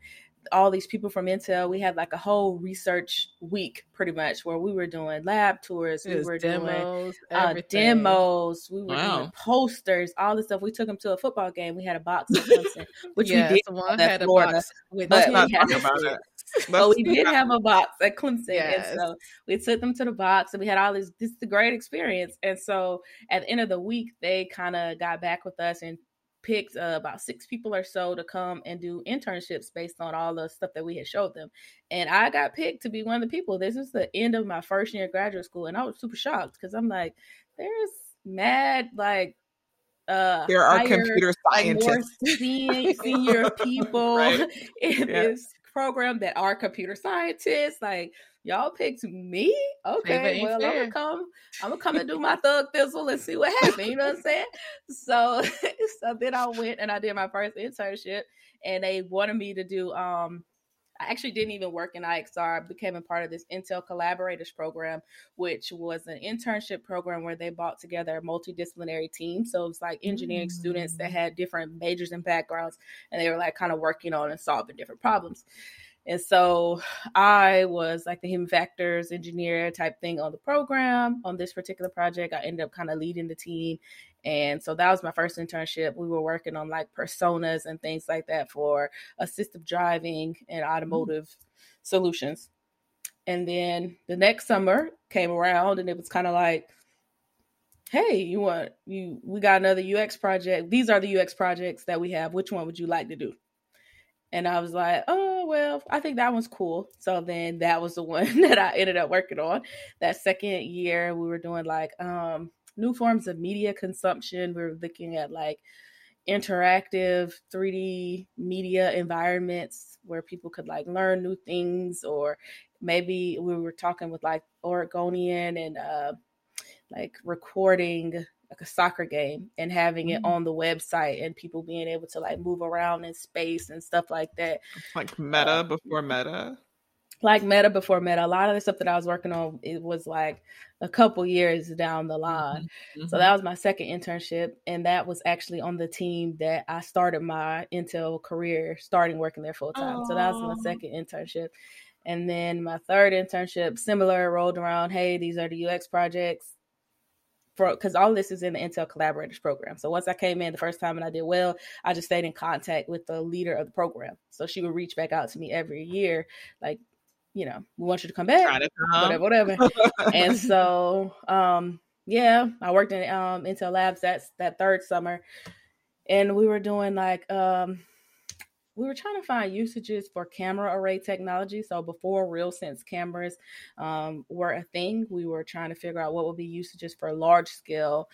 all these people from Intel. We had like a whole research week, pretty much, where we were doing lab tours, we were demos, doing uh, demos, we were wow. doing posters, all this stuff. We took them to a football game. We had a box of Clemson, <laughs> which we did. One had Florida, a box with but we had, <laughs> about it. but we did have a box at Clemson, yes. and so we took them to the box, and we had all this. This is a great experience, and so at the end of the week, they kind of got back with us and picked uh, about six people or so to come and do internships based on all the stuff that we had showed them. And I got picked to be one of the people. This is the end of my first year of graduate school, and I was super shocked because I'm like, there's mad like uh there are higher, computer scientists <laughs> senior, senior people <laughs> in yeah. this program that are computer scientists like y'all picked me. Okay, well fair. I'm gonna come. I'm gonna come and do my <laughs> thug thistle and see what happens. You know what I'm saying? So, <laughs> so then I went and I did my first internship, and they wanted me to do. Um, I actually didn't even work in IXR. I became a part of this Intel Collaborators program, which was an internship program where they brought together a multidisciplinary team. So it was like engineering mm. students that mm. had different majors and backgrounds, and they were like kind of working on and solving different problems. And so I was like the human factors engineer type thing on the program on this particular project. I ended up kind of leading the team. And so that was my first internship. We were working on like personas and things like that for assistive driving and automotive mm-hmm. solutions. And then the next summer came around and it was kind of like, hey, you want you we got another UX project. These are the UX projects that we have. Which one would you like to do? And I was like, oh, well, I think that one's cool. So then that was the <laughs> one that I ended up working on. That second year, we were doing like um, new forms of media consumption. We're looking at like interactive 3D media environments where people could like learn new things, or maybe we were talking with like Oregonian and uh, like recording like a soccer game and having mm-hmm. it on the website and people being able to like move around in space and stuff like that. Like meta uh, before meta. Like meta before meta. A lot of the stuff that I was working on, it was like a couple years down the line. Mm-hmm. So that was my second internship. And that was actually on the team that I started my Intel career, starting working there full time. So that was my second internship. And then my third internship, similar, rolled around. Hey, these are the UX projects for because all this is in the Intel Collaborators program. So once I came in the first time and I did well, I just stayed in contact with the leader of the program. So she would reach back out to me every year, like, you know, we want you to come back, to whatever, whatever. and <laughs> so, um, yeah, I worked in um, Intel Labs that's that third summer, and we were doing like um, we were trying to find usages for camera array technology. So before RealSense cameras um, were a thing, we were trying to figure out what would be usages for large scale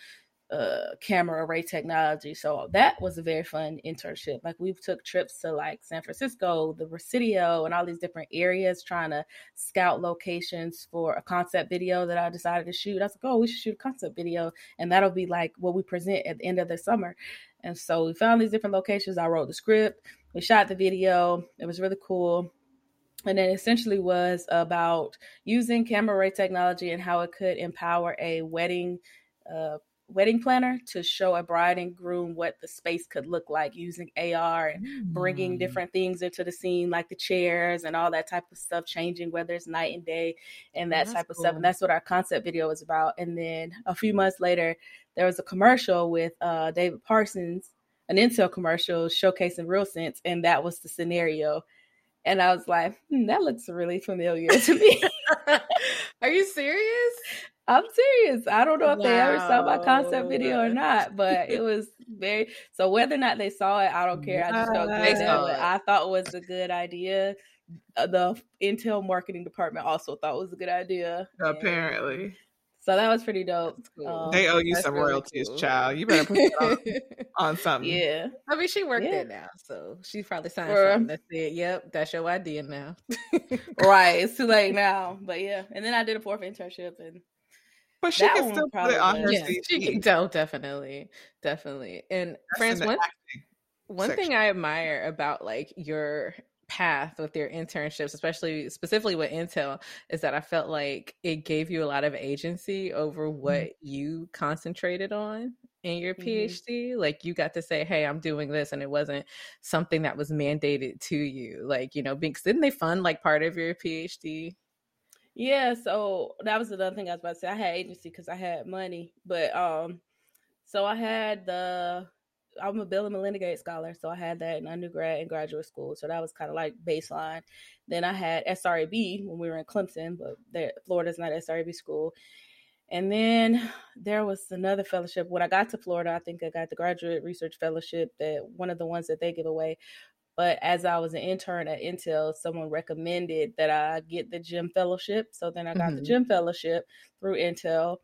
uh, camera array technology. So that was a very fun internship. Like we took trips to like San Francisco, the Presidio, and all these different areas trying to scout locations for a concept video that I decided to shoot. I was like, oh, we should shoot a concept video, and that'll be like what we present at the end of the summer. And so we found these different locations. I wrote the script. We shot the video. It was really cool. And it essentially was about using camera array technology and how it could empower a wedding uh, wedding planner to show a bride and groom what the space could look like using AR and mm. bringing different things into the scene, like the chairs and all that type of stuff, changing whether it's night and day and that type of cool. stuff. And that's what our concept video was about. And then a few months later, there was a commercial with uh, David Parsons an Intel commercial showcasing RealSense, and that was the scenario. And I was like, hmm, that looks really familiar to me. <laughs> Are you serious? I'm serious. I don't know if wow. they ever saw my concept video or not, but it <laughs> was very so whether or not they saw it, I don't care. I just don't they saw it. I thought it was a good idea. Uh, the Intel marketing department also thought it was a good idea. Apparently. And so that was pretty dope. Cool. Um, they owe you some really royalties, cool. child. You better put it on, <laughs> on, something. Yeah. I mean, she worked yeah. there now, so she probably signed For, something that said, "Yep, that's your idea now." right. It's too late <laughs> now, but yeah. And then I did a fourth internship, and but she can still put it on her yeah, She can, tell, definitely, definitely. And France, one, one thing I admire about like your path with your internships, especially specifically with Intel, is that I felt like it gave you a lot of agency over mm-hmm. what mm-hmm. you concentrated on in your PhD. Mm-hmm. Like you got to say, "Hey, I'm doing this," and it wasn't something that was mandated to you. Like you know, because didn't they fund like part of your PhD? Yeah, so that was another thing I was about to say. I had agency because I had money, but um, so I had the I'm a Bill and Melinda Gates scholar, so I had that in undergrad and graduate school. So that was kind of like baseline. Then I had SREB when we were in Clemson, but Florida's not SREB school. And then there was another fellowship. When I got to Florida, I think I got the graduate research fellowship that one of the ones that they give away. But as I was an intern at Intel, someone recommended that I get the GEM fellowship. So then I got mm-hmm. the GEM fellowship through Intel.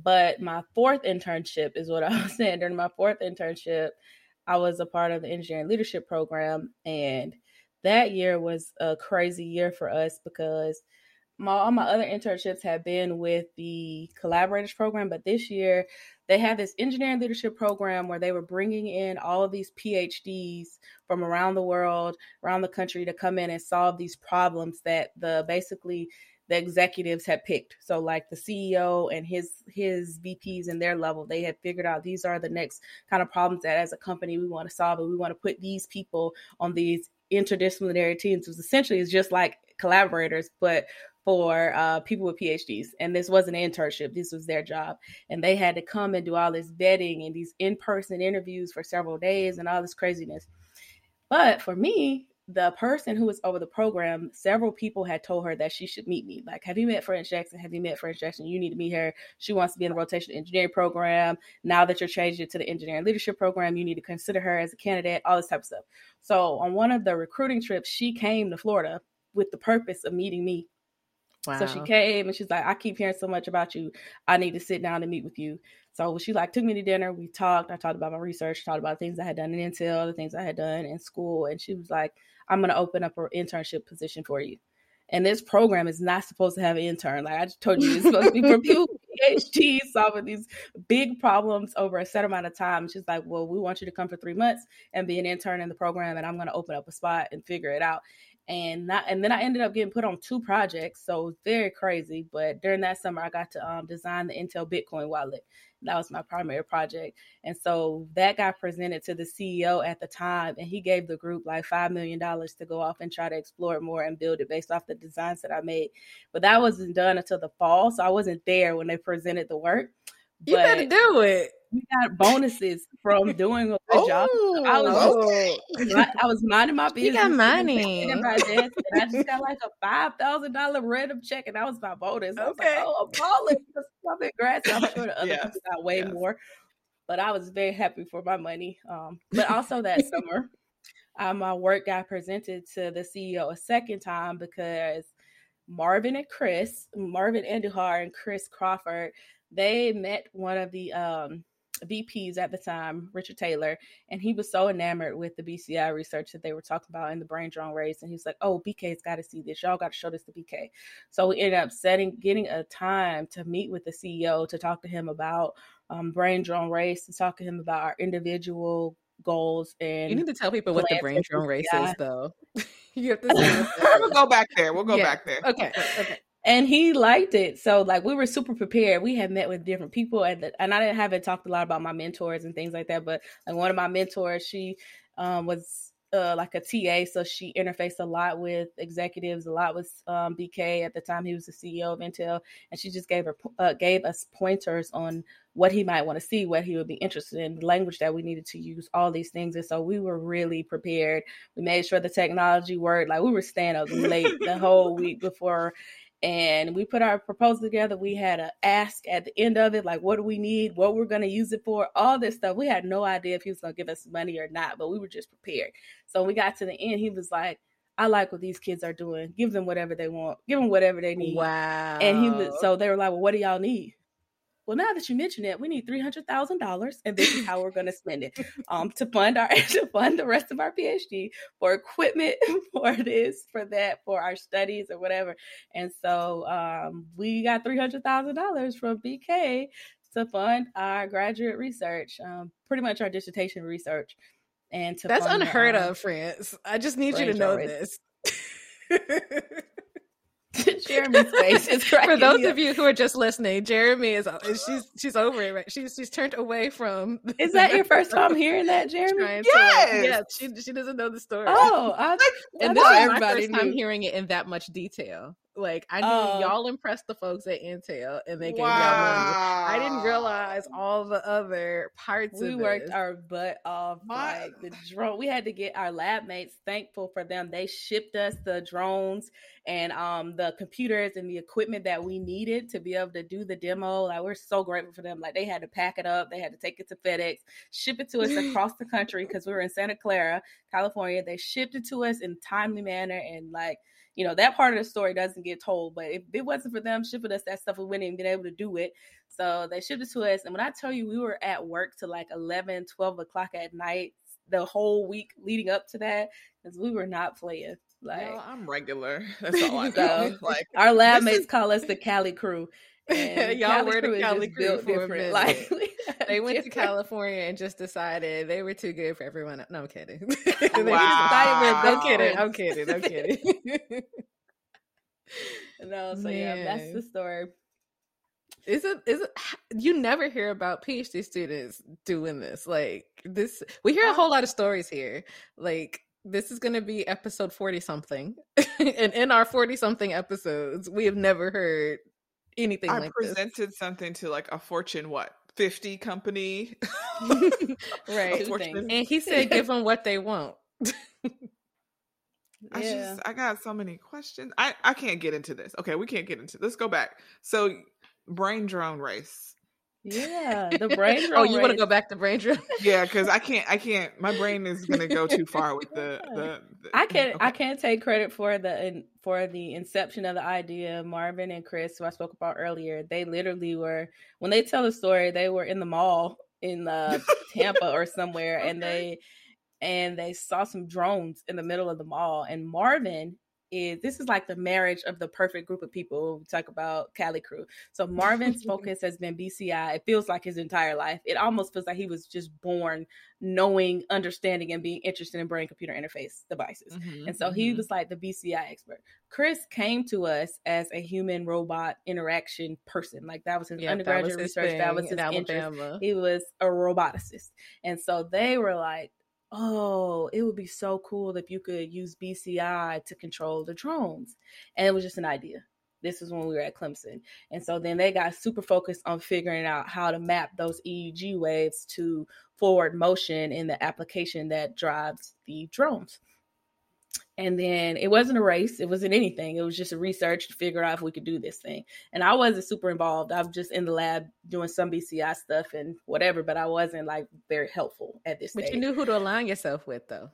But my fourth internship is what <laughs> I was saying. During my fourth internship, I was a part of the engineering leadership program. And that year was a crazy year for us because my, all my other internships have been with the collaborators program, but this year they had this engineering leadership program where they were bringing in all of these PhDs from around the world, around the country to come in and solve these problems that the basically the executives had picked. So like the CEO and his his VPs and their level, they had figured out these are the next kind of problems that as a company we want to solve and we want to put these people on these interdisciplinary teams. It was essentially it's just like collaborators, but for uh, people with PhDs. And this wasn't an internship, this was their job. And they had to come and do all this vetting and these in person interviews for several days and all this craziness. But for me, the person who was over the program, several people had told her that she should meet me. Like, have you met France Jackson? Have you met France Jackson? You need to meet her. She wants to be in the rotation engineering program. Now that you're changing it to the engineering leadership program, you need to consider her as a candidate, all this type of stuff. So, on one of the recruiting trips, she came to Florida with the purpose of meeting me. Wow. So she came and she's like, I keep hearing so much about you. I need to sit down and meet with you. So she like took me to dinner. We talked. I talked about my research, talked about things I had done in Intel, the things I had done in school. And she was like, I'm going to open up an internship position for you. And this program is not supposed to have an intern. Like I just told you, it's supposed to be for <laughs> people PhDs solving these big problems over a set amount of time. She's like, well, we want you to come for three months and be an intern in the program, and I'm going to open up a spot and figure it out and not and then I ended up getting put on two projects, so it very crazy. But during that summer, I got to um, design the Intel Bitcoin wallet. That was my primary project, and so that got presented to the CEO at the time, and he gave the group like five million dollars to go off and try to explore it more and build it based off the designs that I made. But that wasn't done until the fall, so I wasn't there when they presented the work. You better do it we got bonuses from doing a good oh, job. I was, okay. I, was minding my business. <laughs> You got money. And I just got like a <laughs> five thousand dollar random check, and that was my bonus. I okay. Like, oh, I'm balling. Congrats. I'm sure the other yes. <laughs> people got way yes. more, but I was very happy for my money. Um, but also that summer, uh, my work got presented to the CEO a second time because Marvin and Chris, Marvin Andujar and Chris Crawford, they met one of the um, VPs at the time, Richard Taylor, and he was so enamored with the BCI research that they were talking about in the brain drone race. And he's like, Oh, BK's got to see this. Y'all got to show this to BK. So we ended up setting, getting a time to meet with the CEO to talk to him about um, brain drone race, to talk to him about our individual goals. And you need to tell people what the brain drone race is, though. <laughs> you have to <laughs> say we'll go back there. We'll go yeah. back there. Okay. Okay and he liked it. So like we were super prepared. We had met with different people, and and I didn't haven't talked a lot about my mentors and things like that. But like one of my mentors, she um, was uh, like a TA, so she interfaced a lot with executives, a lot with um, BK at the time. He was the CEO of Intel, and she just gave her uh, gave us pointers on what he might want to see, what he would be interested in, the language that we needed to use, all these things. And so we were really prepared. We made sure the technology worked. Like we were staying up late the whole week before and we put our proposal together. We had a ask at the end of it, like what do we need, what we're going to use it for, all this stuff. We had no idea if he was going to give us money or not, but we were just prepared. So we got to the end, he was like, I like what these kids are doing. Give them whatever they want. Give them whatever they need. Wow. And he was so they were like, well, what do y'all need? Well, now that you mention it, we need three hundred thousand dollars, and this is how we're going to spend it um, to fund our <laughs> to fund the rest of our PhD for equipment, <laughs> for this, for that, for our studies or whatever. And so um, we got three hundred thousand dollars from BK to fund our graduate research, um, pretty much our dissertation research. And to that's unheard our, of, France. I just need you to know this. <laughs> <laughs> Jeremy's face is For those of you who are just listening, Jeremy is she's she's over it. Right? She's she's turned away from. <laughs> Is that your first time <laughs> hearing that, Jeremy? Yes. To, yeah, she she doesn't know the story. Oh, I, and this is my first time hearing it in that much detail. Like I knew uh, y'all impressed the folks at Intel and they gave wow. y'all money. I didn't realize all the other parts we worked our butt off. My- like the drone. We had to get our lab mates thankful for them. They shipped us the drones and um the computers and the equipment that we needed to be able to do the demo. Like we're so grateful for them. Like they had to pack it up, they had to take it to FedEx, ship it to us <laughs> across the country because we were in Santa Clara, California. They shipped it to us in timely manner and like you know that part of the story doesn't get told but if it wasn't for them shipping us that stuff we wouldn't even been able to do it. So they shipped it to us and when i tell you we were at work to like 11 12 o'clock at night the whole week leading up to that because we were not playing like i'm regular. <laughs> That's all i <laughs> know. Like our lab mates is... call us the cali crew <laughs> y'all were the Cali crew for a minute. Like <laughs> they went to California and just decided they were too good for everyone. No, I'm kidding. <laughs> wow. I'm kidding. I'm kidding. I'm kidding. no, so Man. yeah, that's the story. Is it is it you never hear about PhD students doing this? Like this we hear a oh. whole lot of stories here. Like this is going to be episode 40 something. and in our 40 something episodes, we have never heard anything I like presented this. something to like a fortune what 50 company <laughs> <laughs> right and he said give them what they want I just I got so many questions. I I can't get into this. Okay, we can't get into. This. Let's go back. So, brain drone race. Yeah, the <laughs> brain. oh, you want to go back to brain drain? yeah, because I can't. I can't. My brain is going to go too far with the. <laughs> the, the I can't. Okay. I can't take credit for the for the inception of the idea. Marvin and Chris, who I spoke about earlier, they literally were when they tell the story. They were in the mall in uh, Tampa or <laughs> somewhere, okay. and they and they saw some drones in the middle of the mall. And Marvin is this is like the marriage of the perfect group of people. We talk about Cali Crew. So Marvin's <laughs> focus has been BCI. It feels like his entire life. It almost feels like he was just born knowing, understanding, and being interested in brain computer interface devices. Mm-hmm, and so mm-hmm. he was like the BCI expert. Chris came to us as a human robot interaction person. Like that was his undergraduate was his research. That was his interest. He was a roboticist. And so they were like, oh, it would be so cool if you could use BCI to control the drones. And it was just an idea. This is when we were at Clemson. And so then they got super focused on figuring out how to map those EEG waves to forward motion in the application that drives the drones. And then it wasn't a race, it wasn't anything. It was just a research to figure out if we could do this thing. And I wasn't super involved. I was just in the lab doing some BCI stuff and whatever, but I wasn't like very helpful at this But stage. you knew who to align yourself with though.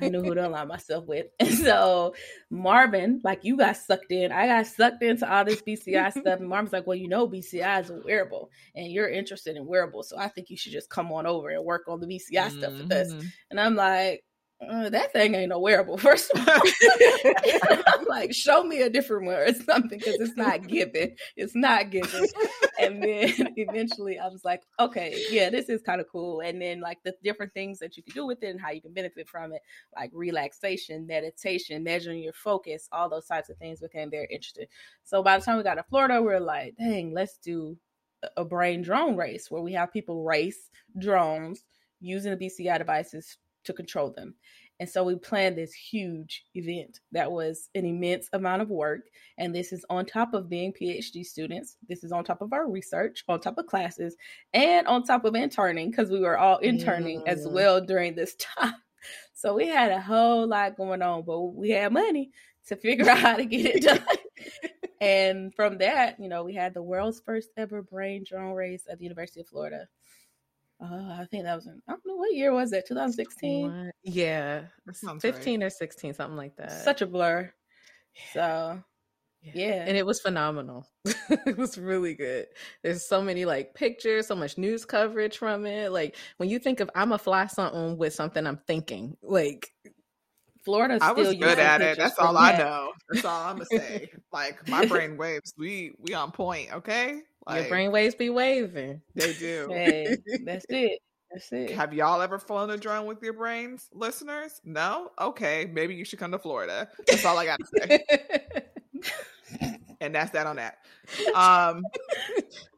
I knew who to align myself with. And <laughs> so Marvin, like you got sucked in. I got sucked into all this BCI <laughs> stuff. And Marvin's like, well, you know, BCI is a wearable and you're interested in wearables. So I think you should just come on over and work on the BCI stuff with us. Mhm. And I'm like, uh, that thing ain't no wearable, <laughs> first of all. I'm <laughs> like, show me a different one or something because it's not giving. It's not giving. and then <laughs> eventually I was like, okay, yeah, this is kind of cool. And then like the different things that you can do with it and how you can benefit from it, like relaxation, meditation, measuring your focus, all those types of things became very interesting. So by the time we got to Florida, we are like, dang, let's do a brain drone race where we have people race drones using the BCI devices to control them. And so we planned this huge event that was an immense amount of work. And this is on top of being PhD students. This is on top of our research, on top of classes, and on top of interning, because we were all interning as Mm. well during this <laughs> time. So we had a whole lot going on, but we had money to figure out how to get it done. <laughs> and from that, you know, we had the world's first ever brain drone race at the University of Florida. Uh, I think that was in, I don't know what year was that, 2016? Yeah. That sounds right. 15 or 16, something like that. Such a blur. So, yeah. And it was phenomenal. <laughs> it was really good. There's so many like pictures, so much news coverage from it. Like when you think of I'm a fly something with something I'm thinking, like Florida I was good at it. That's all from I know. That's all I'm gonna say. like my brain waves, we we on point. Okay, like, your brain waves be waving. They do. <laughs> <laughs> Hey, that's it. That's it. Have y'all ever flown a drone with your brains, listeners? No? Okay, maybe you should come to Florida. That's all I got to say. <laughs> and that's that on that. Um,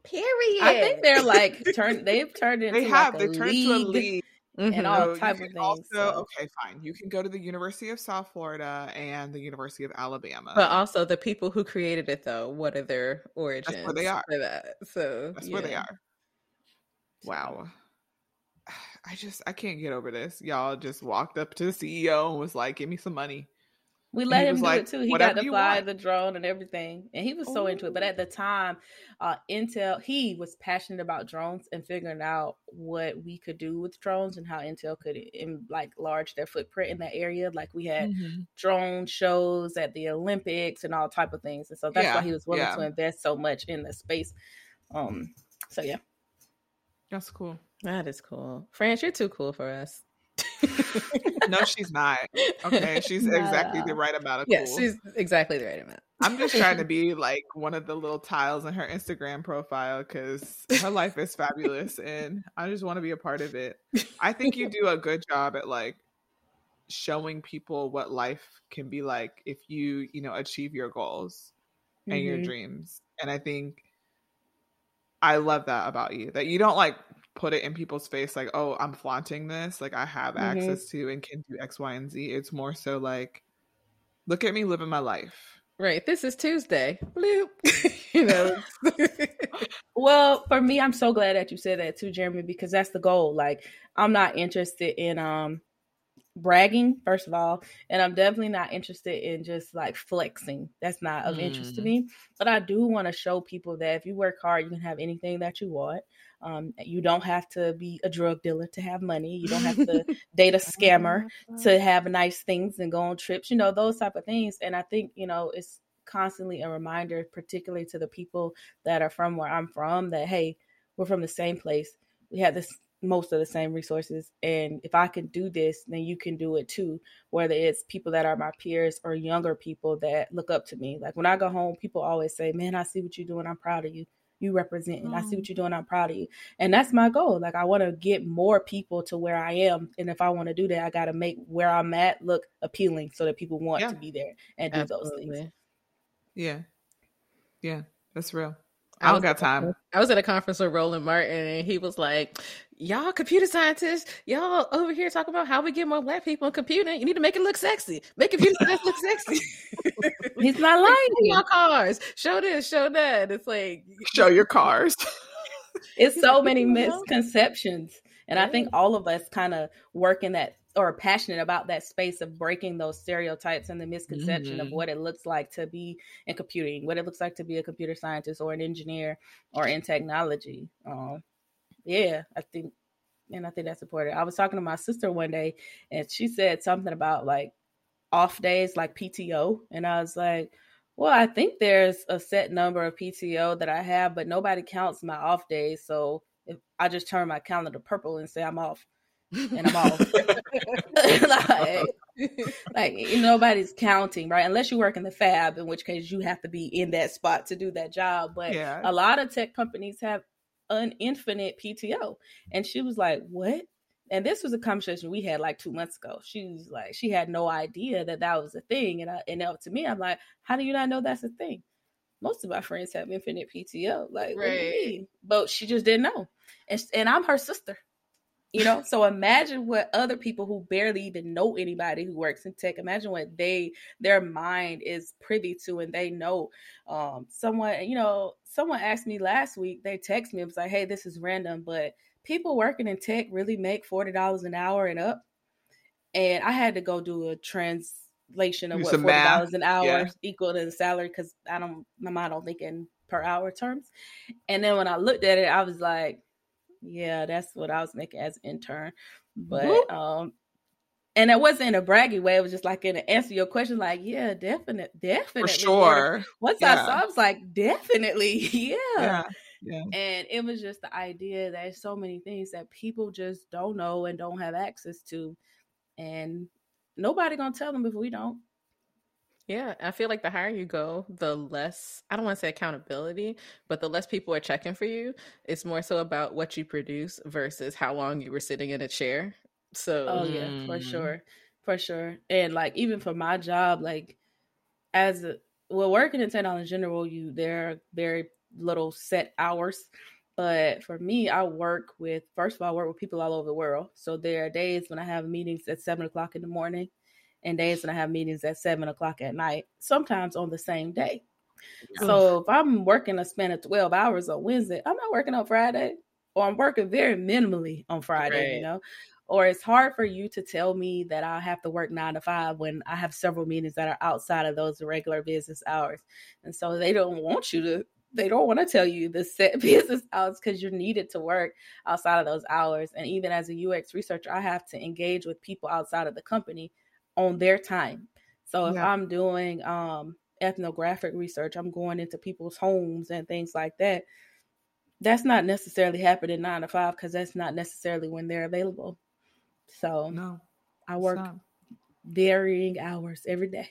Period. I think they're like turned. They've turned into they have. like they turned league. to a league. And Mhm. all So type of things, Also, so. okay, fine. You can go to the University of South Florida and the University of Alabama. But also the people who created it though, what are their origins? That's where they are. for that. So That's where they are. Wow. <sighs> I just I can't get over this. Y'all just walked up to the CEO and was like, "Give me some money." We let him do like, it too. He got to fly want." the drone and everything, and he was so into it. But at the time, uh, Intel he was passionate about drones and figuring out what we could do with drones and how Intel could in, like large their footprint in that area. Like we had Mhm. drone shows at the Olympics and all type of things, and so that's Yeah, why he was willing yeah. to invest so much in the space. Um, so yeah, That's cool. That is cool. France, you're too cool for us. <laughs> No, she's not. Okay, <laughs> she's Not exactly the right amount of Yeah, cool. she's exactly the right amount. I'm just trying to <laughs> be like one of the little tiles in her Instagram profile because her life is fabulous and I just want to be a part of it. I think you do a good job at like showing people what life can be like if you, you know, achieve your goals and your Mhm. dreams. And I think I love that about you that you don't like put it in people's face like, oh, I'm flaunting this. Like I have Mhm. access to and can do X, Y, and Z. It's more so like, look at me living my life. Right. This is Tuesday. Bloop. <laughs> you know. <laughs> <laughs> Well, for me, I'm so glad that you said that too, Jeremy, because that's the goal. Like, I'm not interested in um bragging, first of all, and I'm definitely not interested in just like flexing. That's not of interest to Mm. me. But I do want to show people that if you work hard, you can have anything that you want. Um, you don't have to be a drug dealer to have money. You don't have to <laughs> date a scammer to have nice things and go on trips, you know, those type of things. And I think, you know, it's constantly a reminder, particularly to the people that are from where I'm from, that hey, we're from the same place. We have this most of the same resources. And if I can do this, then you can do it too. Whether it's people that are my peers or younger people that look up to me. Like when I go home, people always say, Man, I see what you're doing. I'm proud of you. You represent and I see mm-hmm. what you're doing. I'm proud of you. And that's my goal. Like I want to get more people to where I am. And if I want to do that, I got to make where I'm at look appealing so that people want Yeah. to be there and do those things. Yeah. Yeah, that's real. I don't got time. I was at a conference with Roland Martin, and he was like, "Y'all computer scientists, y'all over here talking about how we get more black people in computing. You need to make it look sexy. Make computer science look sexy." <laughs> He's not lying. Your cars, show this, show that. It's like show your cars. <laughs> it's so many misconceptions, and I think all of us kind of work in that or passionate about that space of breaking those stereotypes and the misconception mm-hmm. of what it looks like to be in computing, what it looks like to be a computer scientist or an engineer or in technology. Um, yeah, I think, and I think that's important. I was talking to my sister one day, and she said something about like off days, like PTO, and I was like. Well, I think there's a set number of PTO that I have, but nobody counts my off days. So if I just turn my calendar purple and say I'm off, and I'm off. <laughs> like, like nobody's counting, right? Unless you work in the fab, in which case you have to be in that spot to do that job. But yeah. a lot of tech companies have an infinite PTO. And she was like, What? And this was a conversation we had like two months ago. She was like, she had no idea that that was a thing. And I, and up to me, I'm like, how do you not know that's a thing? Most of my friends have infinite PTO. Like, right. But she just didn't know. And, and I'm her sister you know so imagine what other people who barely even know anybody who works in tech imagine what they their mind is privy to and they know um someone you know someone asked me last week they text me it was like hey this is random but people working in tech really make $40 an hour and up and i had to go do a translation of what forty dollars an hour yeah. equal to the salary because I don't my mind don't think in per hour terms. And then when I looked at it, I was like, yeah, that's what I was making as an intern. But um and it wasn't in a braggy way. It was just like in an answer your question, like, yeah, definite, definitely. For sure. Once yeah. I saw, I was like, definitely, <laughs> yeah. yeah. Yeah. And it was just the idea that so many things that people just don't know and don't have access to. And nobody gonna tell them if we don't. Yeah, I feel like the higher you go, the less I don't want to say accountability, but the less people are checking for you. It's more so about what you produce versus how long you were sitting in a chair. So Oh yeah, for mm. sure. For sure. And like even for my job, like as a, well working in technology in general, you there are very little set hours. But for me, I work with first of all, I work with people all over the world. So there are days when I have meetings at seven o'clock in the morning and days when I have meetings at seven o'clock at night, sometimes on the same day. So if I'm working a span of 12 hours on Wednesday, I'm not working on Friday, or I'm working very minimally on Friday, right. you know. Or it's hard for you to tell me that I have to work nine to five when I have several meetings that are outside of those regular business hours. And so they don't want you to they don't want to tell you the set <laughs> business hours because you're needed to work outside of those hours. And even as a UX researcher, I have to engage with people outside of the company on their time. So if yeah. I'm doing um, ethnographic research, I'm going into people's homes and things like that. That's not necessarily happening nine to five because that's not necessarily when they're available. So no, I work varying hours every day.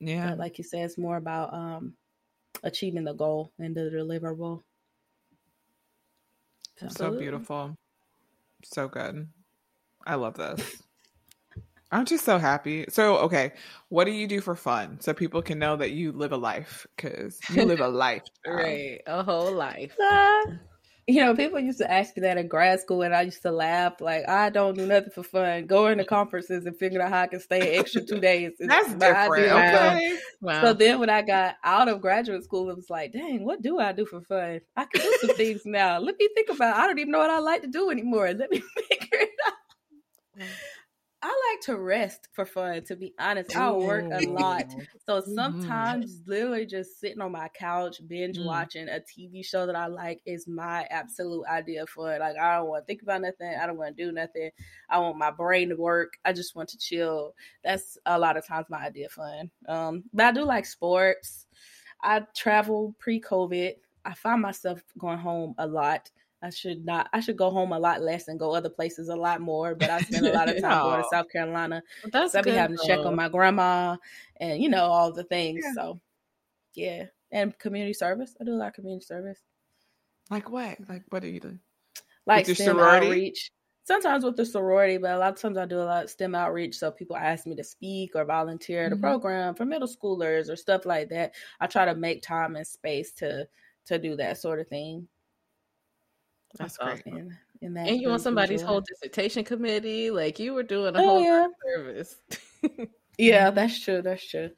Yeah, but like you said, it's more about um, achieving the goal and the deliverable. So beautiful, so good. I love this. Aren't just so happy? So, okay, what do you do for fun so people can know that you live a life? Because you live a <laughs> life, right? A whole life. Uh, <laughs> you know, people used to ask me that in grad school, and I used to laugh like, "I don't do nothing for fun. Going to conferences and figuring out how I can stay an extra two days." That's different. Okay. Wow. So then, when I got out of graduate school, it was like, "Dang, what do I do for fun? I can do some things now. Let me think about. I don't even know what I like to do anymore. Let me <laughs> figure it out." I like to rest for fun, to be honest. I work a lot. So mm-hmm. sometimes mm-hmm. literally just sitting on my couch, binge mm. watching a TV show that I like is my absolute idea for fun. Like I don't want to think about nothing. I don't want to do nothing. I want my brain to work. I just want to chill. That's a lot of times my idea fun. Um, but I do like sports. I travel pre COVID. I find myself going home a lot. I should not. I should go home a lot less and go other places a lot more. But I <laughs> spend a lot of time going to South Carolina. Well, that's so I be having to check on my grandma and you know all the things. Yeah. So yeah, and community service. I do a lot of community service. Like what? Like what do you do? Like with STEM sorority? outreach. Sometimes with the sorority, but a lot of times I do a lot of STEM outreach. So people ask me to speak or volunteer at mm-hmm. program for middle schoolers or stuff like that. I try to make time and space to to do that sort of thing. That's great. In, in that and you on somebody's whole dissertation committee, like you were doing a oh, whole yeah. <laughs> service. yeah, that's true. That's true.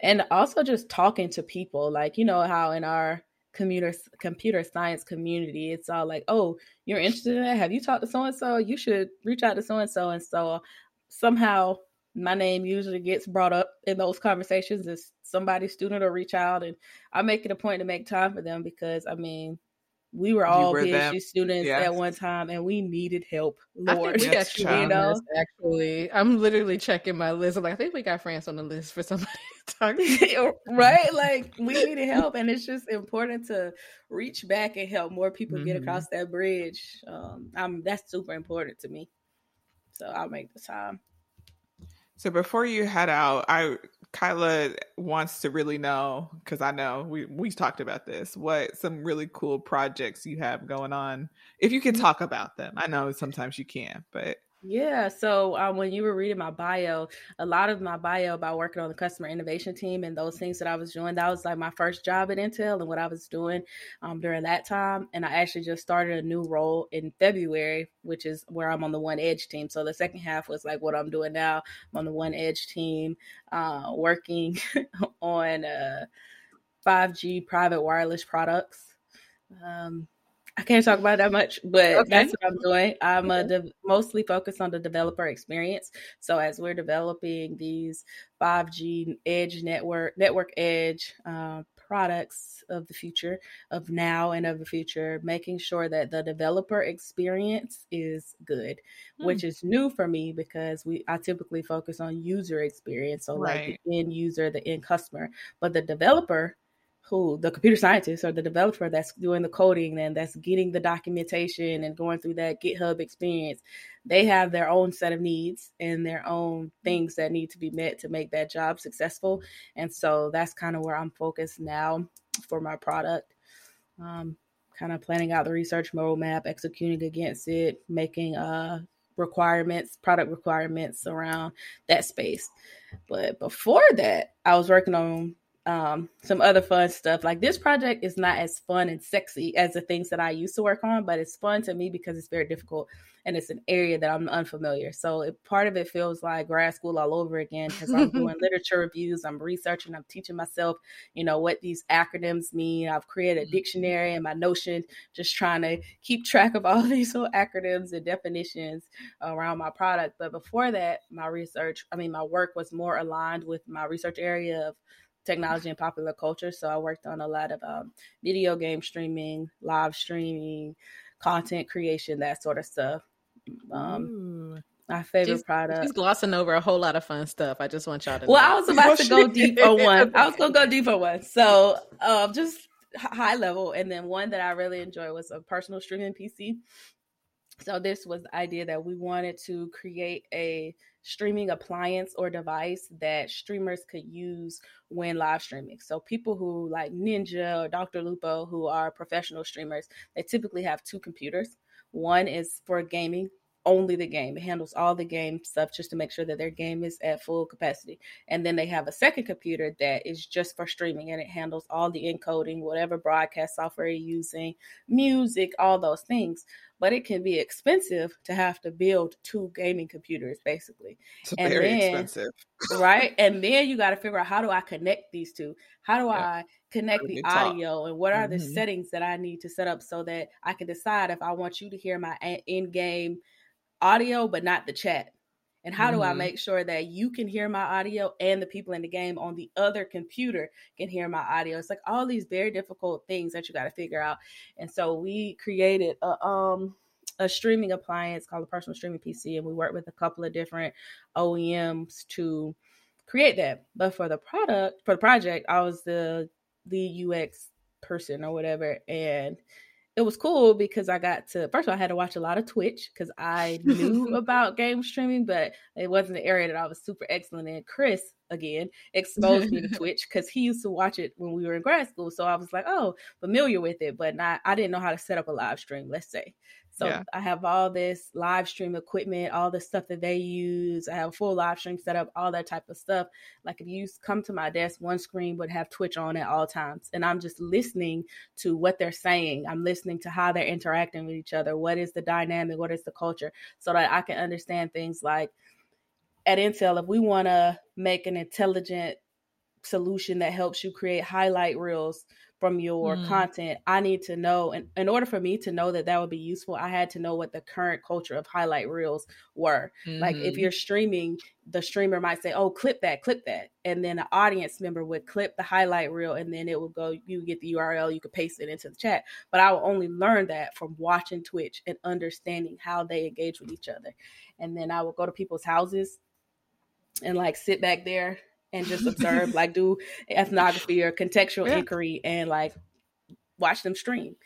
And also just talking to people, like you know how in our computer computer science community, it's all like, oh, you're interested in that? Have you talked to so and so? You should reach out to so and so. And so somehow my name usually gets brought up in those conversations as somebody's student will reach out and I make it a point to make time for them because I mean we were all were PhD students yeah. at one time and we needed help. Lord, we got you know? actually. I'm literally checking my list. I'm like, I think we got France on the list for somebody <laughs> to talk to. <laughs> right? Like we needed help and it's just important to reach back and help more people mm-hmm. get across that bridge. Um I'm that's super important to me. So I'll make the time. So before you head out, I Kyla wants to really know because I know we we talked about this. What some really cool projects you have going on? If you can mm-hmm. talk about them, I know sometimes you can't, but yeah. So um, when you were reading my bio, a lot of my bio about working on the customer innovation team and those things that I was doing, that was like my first job at Intel and what I was doing um, during that time. And I actually just started a new role in February, which is where I'm on the One Edge team. So the second half was like what I'm doing now. I'm on the One Edge team, uh, working <laughs> on uh, 5G private wireless products. Um, I can't talk about that much, but okay. that's what I'm doing. I'm okay. de- mostly focused on the developer experience. So as we're developing these 5G edge network, network edge uh, products of the future, of now and of the future, making sure that the developer experience is good, mm. which is new for me because we I typically focus on user experience, so right. like the end user, the end customer, but the developer who the computer scientist or the developer that's doing the coding and that's getting the documentation and going through that GitHub experience, they have their own set of needs and their own things that need to be met to make that job successful. And so that's kind of where I'm focused now for my product. Um, kind of planning out the research roadmap, executing against it, making uh requirements, product requirements around that space. But before that, I was working on um, some other fun stuff. Like this project is not as fun and sexy as the things that I used to work on, but it's fun to me because it's very difficult and it's an area that I'm unfamiliar. So it, part of it feels like grad school all over again because I'm doing <laughs> literature reviews, I'm researching, I'm teaching myself, you know, what these acronyms mean. I've created a mm-hmm. dictionary and my Notion, just trying to keep track of all <laughs> these little acronyms and definitions around my product. But before that, my research, I mean, my work was more aligned with my research area of technology and popular culture. So I worked on a lot of um, video game streaming, live streaming, content creation, that sort of stuff. Um, my favorite she's, product. She's glossing over a whole lot of fun stuff. I just want y'all to. Well, know. I was about to <laughs> go deep on one. I was gonna go deep on one. So, um, just high level, and then one that I really enjoy was a personal streaming PC. So this was the idea that we wanted to create a streaming appliance or device that streamers could use when live streaming. So people who like Ninja or Dr. Lupo who are professional streamers, they typically have two computers. One is for gaming, only the game. It handles all the game stuff just to make sure that their game is at full capacity. And then they have a second computer that is just for streaming and it handles all the encoding, whatever broadcast software you're using, music, all those things but it can be expensive to have to build two gaming computers basically. It's and very then, expensive. right? <laughs> And then you got to figure out how do I connect these two? How do yeah. I connect the audio and what are mm-hmm. the settings that I need to set up so that I can decide if I want you to hear my in-game audio but not the chat and how mm-hmm. do I mm-hmm. make sure that you can hear my audio and the people in the game on the other computer can hear my audio? It's like all these very difficult things that you got to figure out. And so we created a um a streaming appliance called a personal streaming PC, and we worked with a couple of different OEMs to create that. But for the product, for the project, I was the the UX person or whatever, and it was cool because I got to first of all I had to watch a lot of Twitch because I knew <laughs> about game streaming, but it wasn't the area that I was super excellent in. Chris again <laughs> exposed me to Twitch because he used to watch it when we were in grad school. So I was like, oh, familiar with it, but not I didn't know how to set up a live stream, let's say. So yeah. I have all this live stream equipment, all the stuff that they use. I have a full live stream set up, all that type of stuff. Like if you come to my desk, one screen would have Twitch on at all times. And I'm just listening to what they're saying. I'm listening to how they're interacting with each other. What is the dynamic? What is the culture? So that I can understand things like at Intel, if we want to make an intelligent solution that helps you create highlight reels from your mm. content i need to know and in order for me to know that that would be useful i had to know what the current culture of highlight reels were mm-hmm. like if mm-hmm. you're streaming the streamer might say oh clip that clip that and then an audience member would clip the highlight reel and then it would go you get the url you could paste it into the chat but i will only learn that from watching twitch and understanding how they engage with each other and then i will go to people's houses and like sit back there and just <laughs> observe, like do ethnography or contextual yeah. inquiry and like watch them stream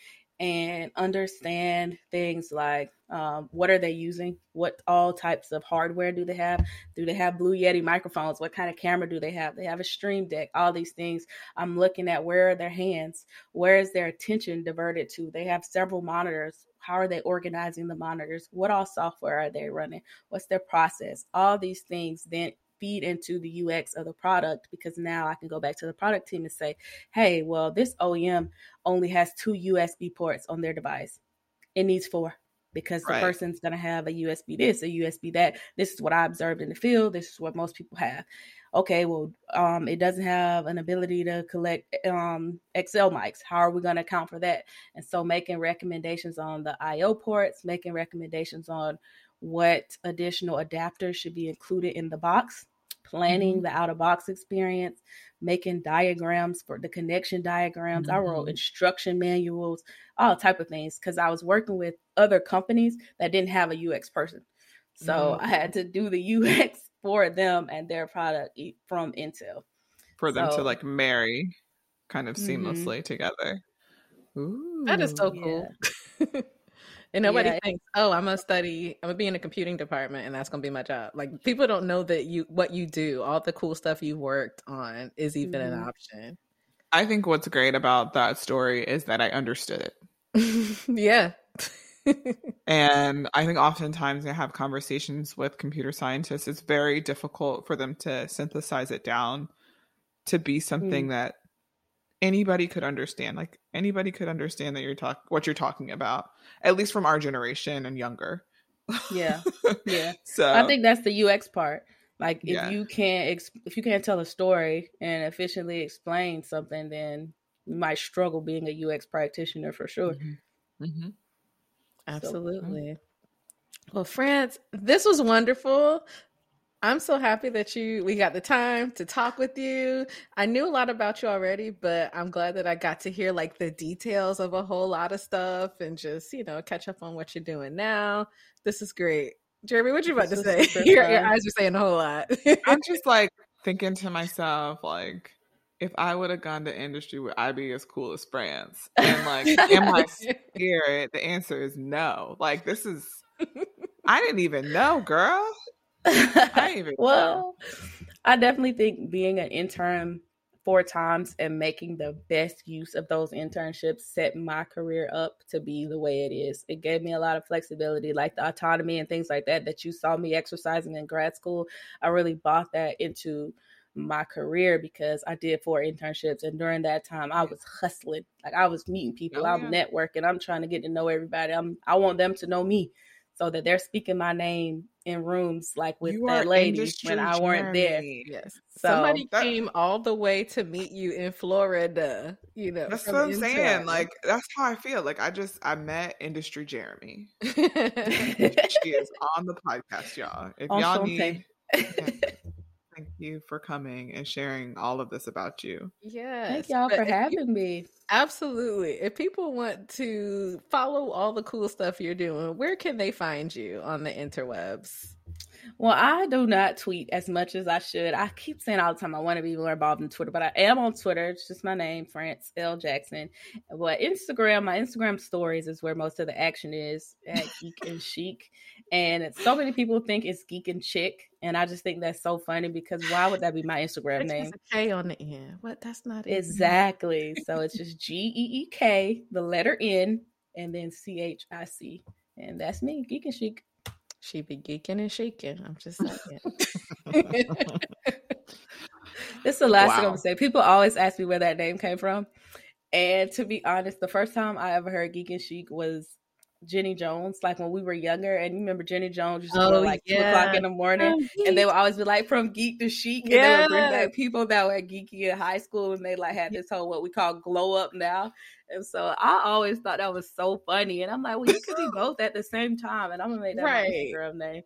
and understand things like um, what are they using? What all types of hardware do they have? Do they have blue yeti microphones? What kind of camera do they have? They have a stream deck all these things. I'm looking at where are their hands? Where is their attention diverted to? They have several monitors. How are they organizing the monitors? What all software are they running? What's their process? All these things then feed into the UX of the product because now I can go back to the product team and say, hey, well, this OEM only has two USB ports on their device. It needs four because the person's going to have a USB this, a USB that. This is what I observed in the field. This is what most people have. Okay, well, um, it doesn't have an ability to collect um, XL mics. How are we going to account for that? And so, making recommendations on the I/O ports, making recommendations on what additional adapters should be included in the box, planning mm-hmm. the out of box experience, making diagrams for the connection diagrams. Mm-hmm. I wrote mm-hmm. instruction manuals, all type of things because I was working with other companies that didn't have a UX person. So mm-hmm. I had to do the UX <laughs> for them and their product from Intel. For them so, to like marry kind of mm-hmm. seamlessly together. Ooh, that is so cool. Yeah. <laughs> And nobody yeah. thinks, oh, I'm gonna study, I'm gonna be in a computing department and that's gonna be my job. Like people don't know that you what you do, all the cool stuff you worked on is even mm-hmm. an option. I think what's great about that story is that I understood it. <laughs> yeah. <laughs> and I think oftentimes I have conversations with computer scientists, it's very difficult for them to synthesize it down to be something mm. that anybody could understand. Like anybody could understand that you're talk what you're talking about, at least from our generation and younger. Yeah, <laughs> yeah. so I think that's the UX part. Like if yeah. you can't ex- if you can't tell a story and efficiently explain something, then you might struggle being a UX practitioner for sure. Mm-hmm. Mm-hmm. Absolutely. So, well, France, this was wonderful. I'm so happy that you we got the time to talk with you. I knew a lot about you already, but I'm glad that I got to hear like the details of a whole lot of stuff and just, you know, catch up on what you're doing now. This is great. Jeremy, what you about this to say? <laughs> Your, your, eyes are saying a whole lot. I'm <laughs> just like thinking to myself, like, if I would have gone to industry, would I be as cool as France? And like, am I scared? The answer is no. Like, this is <laughs> I didn't even know, girl. <laughs> I even well, I definitely think being an intern four times and making the best use of those internships set my career up to be the way it is. It gave me a lot of flexibility, like the autonomy and things like that that you saw me exercising in grad school. I really bought that into my career because I did four internships and during that time I was hustling. Like I was meeting people, oh, I'm networking, I'm trying to get to know everybody. I'm I want them to know me so that they're speaking my name in rooms like with you that lady when I weren't there. Yes. So somebody that, came all the way to meet you in Florida. You know, that's what I'm saying. Like that's how I feel. Like I just I met industry Jeremy. <laughs> she is on the podcast, y'all. If y'all need <laughs> <laughs> thank you for coming and sharing all of this about you. Yeah. Thank y'all for having you, me. Absolutely. If people want to follow all the cool stuff you're doing, where can they find you on the interwebs? Well, I do not tweet as much as I should. I keep saying all the time I want to be more involved in Twitter, but I am on Twitter. It's just my name, France L. Jackson. But Instagram, my Instagram stories is where most of the action is at Geek and Chic. And so many people think it's Geek and Chick. And I just think that's so funny because why would that be my Instagram it's name? a K on the end. What? That's not exactly. so <laughs> it's just G E E K, the letter N, and then C H I C. And that's me, Geek and Chic. She be geeking and shaking. I'm just <laughs> saying. <laughs> this is the last wow. thing I'm gonna say. People always ask me where that name came from. And to be honest, the first time I ever heard Geek and Chic was Jenny Jones, like when we were younger. And you remember Jenny Jones used to oh, go like yeah. two o'clock in the morning, and they would always be like from geek to chic, and yeah. they would bring back people that were geeky in high school, and they like had this whole what we call glow up now. And so I always thought that was so funny, and I'm like, well, you could be both at the same time, and I'm gonna make that right. my Instagram name.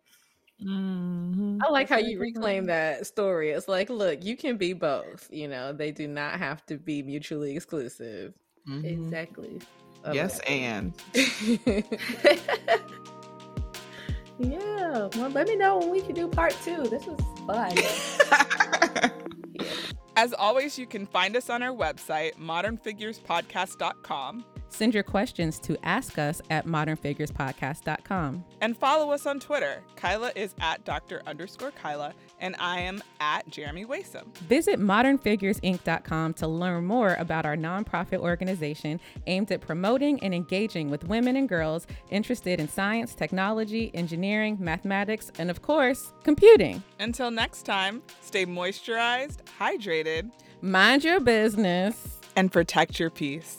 Mm-hmm. I like how you reclaim that story. It's like, look, you can be both. You know, they do not have to be mutually exclusive. Mm-hmm. Exactly. Yes, and. <laughs> yeah. Well, let me know when we can do part two. This was fun. <laughs> As always, you can find us on our website, modernfigurespodcast.com. Send your questions to ask us at modernfigurespodcast.com. And follow us on Twitter. Kyla is at Dr. underscore Kyla, and I am at Jeremy Waisome. Visit modernfiguresinc.com to learn more about our nonprofit organization aimed at promoting and engaging with women and girls interested in science, technology, engineering, mathematics, and of course, computing. Until next time, stay moisturized, hydrated, mind your business, and protect your peace.